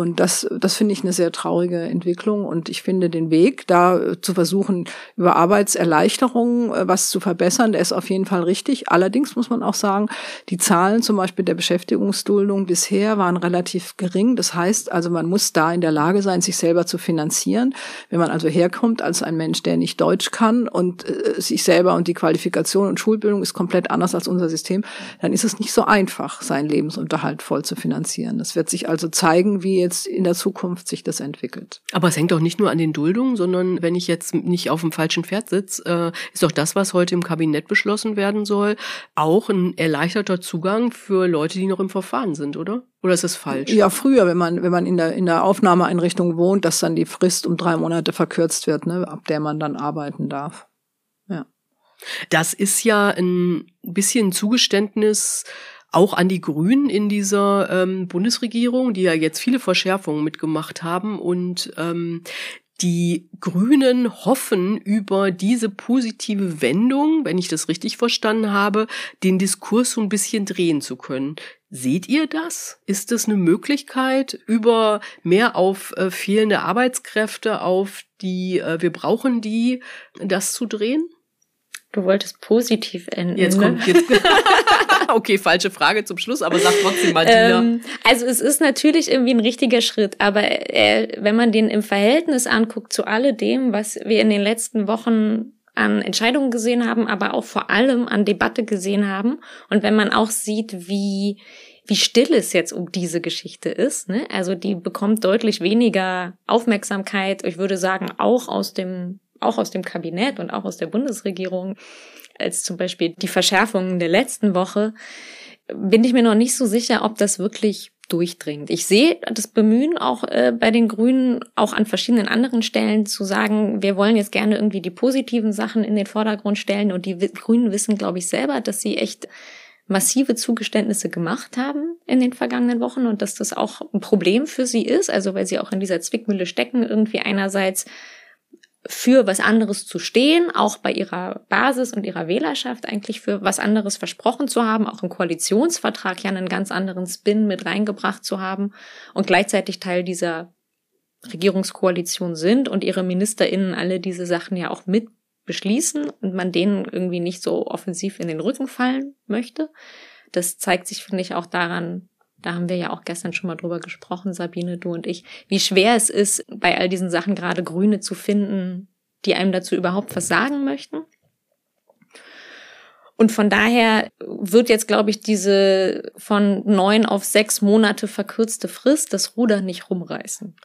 Und das, das finde ich eine sehr traurige Entwicklung. Und ich finde den Weg, da äh, zu versuchen, über Arbeitserleichterungen äh, was zu verbessern, der ist auf jeden Fall richtig. Allerdings muss man auch sagen, die Zahlen zum Beispiel der Beschäftigungsduldung bisher waren relativ gering. Das heißt also, man muss da in der Lage sein, sich selber zu finanzieren. Wenn man also herkommt als ein Mensch, der nicht Deutsch kann und äh, sich selber und die Qualifikation und Schulbildung ist komplett anders als unser System, dann ist es nicht so einfach, seinen Lebensunterhalt voll zu finanzieren. Das wird sich also zeigen, wie jetzt in der Zukunft sich das entwickelt. Aber es hängt doch nicht nur an den Duldungen, sondern wenn ich jetzt nicht auf dem falschen Pferd sitze, äh, ist doch das, was heute im Kabinett beschlossen werden soll, auch ein erleichterter Zugang für Leute, die noch im Verfahren sind, oder? Oder ist das falsch? Ja, früher, wenn man, wenn man in der, in der Aufnahmeeinrichtung wohnt, dass dann die Frist um drei Monate verkürzt wird, ne, ab der man dann arbeiten darf. Ja. Das ist ja ein bisschen Zugeständnis auch an die Grünen in dieser ähm, Bundesregierung, die ja jetzt viele Verschärfungen mitgemacht haben und ähm, die Grünen hoffen über diese positive Wendung, wenn ich das richtig verstanden habe, den Diskurs so ein bisschen drehen zu können. Seht ihr das? Ist das eine Möglichkeit, über mehr auf äh, fehlende Arbeitskräfte, auf die äh, wir brauchen die, das zu drehen? Du wolltest positiv enden. Jetzt ne? kommt jetzt. okay, falsche Frage zum Schluss, aber sag trotzdem mal, Dina. Ähm, also es ist natürlich irgendwie ein richtiger Schritt, aber äh, wenn man den im Verhältnis anguckt zu alledem, was wir in den letzten Wochen an Entscheidungen gesehen haben, aber auch vor allem an Debatte gesehen haben und wenn man auch sieht, wie wie still es jetzt um diese Geschichte ist. Ne? Also die bekommt deutlich weniger Aufmerksamkeit. Ich würde sagen, auch aus dem auch aus dem Kabinett und auch aus der Bundesregierung, als zum Beispiel die Verschärfungen der letzten Woche, bin ich mir noch nicht so sicher, ob das wirklich durchdringt. Ich sehe das Bemühen auch äh, bei den Grünen, auch an verschiedenen anderen Stellen zu sagen, wir wollen jetzt gerne irgendwie die positiven Sachen in den Vordergrund stellen und die Grünen wissen, glaube ich, selber, dass sie echt massive Zugeständnisse gemacht haben in den vergangenen Wochen und dass das auch ein Problem für sie ist, also weil sie auch in dieser Zwickmühle stecken, irgendwie einerseits für was anderes zu stehen, auch bei ihrer Basis und ihrer Wählerschaft eigentlich für was anderes versprochen zu haben, auch im Koalitionsvertrag ja einen ganz anderen Spin mit reingebracht zu haben und gleichzeitig Teil dieser Regierungskoalition sind und ihre Ministerinnen alle diese Sachen ja auch mit beschließen und man denen irgendwie nicht so offensiv in den Rücken fallen möchte. Das zeigt sich, finde ich, auch daran, da haben wir ja auch gestern schon mal drüber gesprochen, Sabine, du und ich, wie schwer es ist, bei all diesen Sachen gerade Grüne zu finden, die einem dazu überhaupt was sagen möchten. Und von daher wird jetzt, glaube ich, diese von neun auf sechs Monate verkürzte Frist das Ruder nicht rumreißen.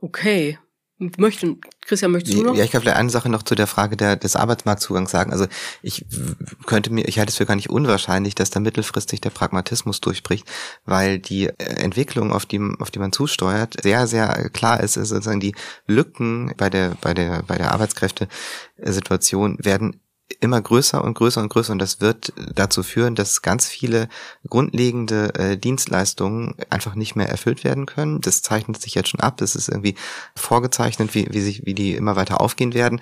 Okay. Möchten, Christian, möchtest du noch? Ja, ich kann vielleicht eine Sache noch zu der Frage der, des Arbeitsmarktzugangs sagen. Also ich könnte mir, ich halte es für gar nicht unwahrscheinlich, dass da mittelfristig der Pragmatismus durchbricht, weil die Entwicklung, auf die, auf die man zusteuert, sehr, sehr klar ist, ist sozusagen die Lücken bei der, bei der, bei der Arbeitskräftesituation werden immer größer und größer und größer und das wird dazu führen, dass ganz viele grundlegende äh, Dienstleistungen einfach nicht mehr erfüllt werden können. Das zeichnet sich jetzt schon ab. Das ist irgendwie vorgezeichnet, wie, wie sich, wie die immer weiter aufgehen werden.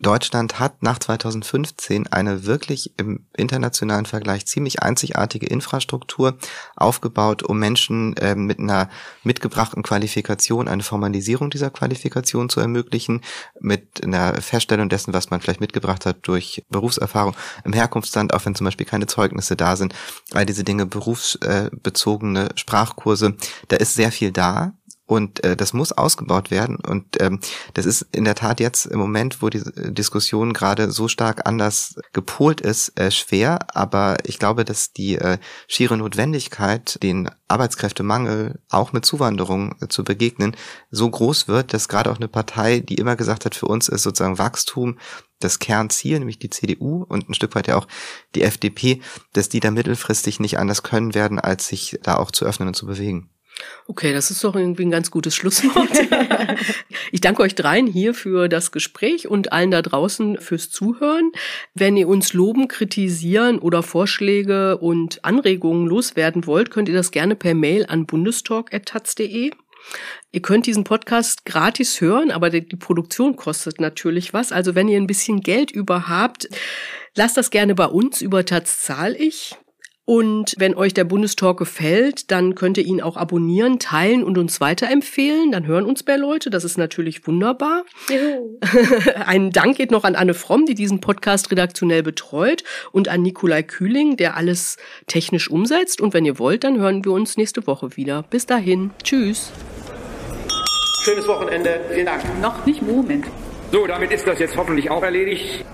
Deutschland hat nach 2015 eine wirklich im internationalen Vergleich ziemlich einzigartige Infrastruktur aufgebaut, um Menschen äh, mit einer mitgebrachten Qualifikation eine Formalisierung dieser Qualifikation zu ermöglichen, mit einer Feststellung dessen, was man vielleicht mitgebracht hat durch Berufserfahrung im Herkunftsland, auch wenn zum Beispiel keine Zeugnisse da sind, all diese Dinge, berufsbezogene Sprachkurse, da ist sehr viel da. Und äh, das muss ausgebaut werden. Und ähm, das ist in der Tat jetzt im Moment, wo die Diskussion gerade so stark anders gepolt ist, äh, schwer. Aber ich glaube, dass die äh, schiere Notwendigkeit, den Arbeitskräftemangel auch mit Zuwanderung äh, zu begegnen, so groß wird, dass gerade auch eine Partei, die immer gesagt hat, für uns ist sozusagen Wachstum das Kernziel, nämlich die CDU und ein Stück weit ja auch die FDP, dass die da mittelfristig nicht anders können werden, als sich da auch zu öffnen und zu bewegen. Okay, das ist doch irgendwie ein ganz gutes Schlusswort. ich danke euch dreien hier für das Gespräch und allen da draußen fürs Zuhören. Wenn ihr uns loben, kritisieren oder Vorschläge und Anregungen loswerden wollt, könnt ihr das gerne per Mail an bundestalk.taz.de. Ihr könnt diesen Podcast gratis hören, aber die, Produktion kostet natürlich was. Also wenn ihr ein bisschen Geld über habt, lasst das gerne bei uns. Über Taz zahl ich. Und wenn euch der Bundestalk gefällt, dann könnt ihr ihn auch abonnieren, teilen und uns weiterempfehlen. Dann hören uns mehr Leute. Das ist natürlich wunderbar. Ein Dank geht noch an Anne Fromm, die diesen Podcast redaktionell betreut und an Nikolai Kühling, der alles technisch umsetzt. Und wenn ihr wollt, dann hören wir uns nächste Woche wieder. Bis dahin. Tschüss. Schönes Wochenende. Vielen Dank. Noch nicht Moment. So, damit ist das jetzt hoffentlich auch erledigt.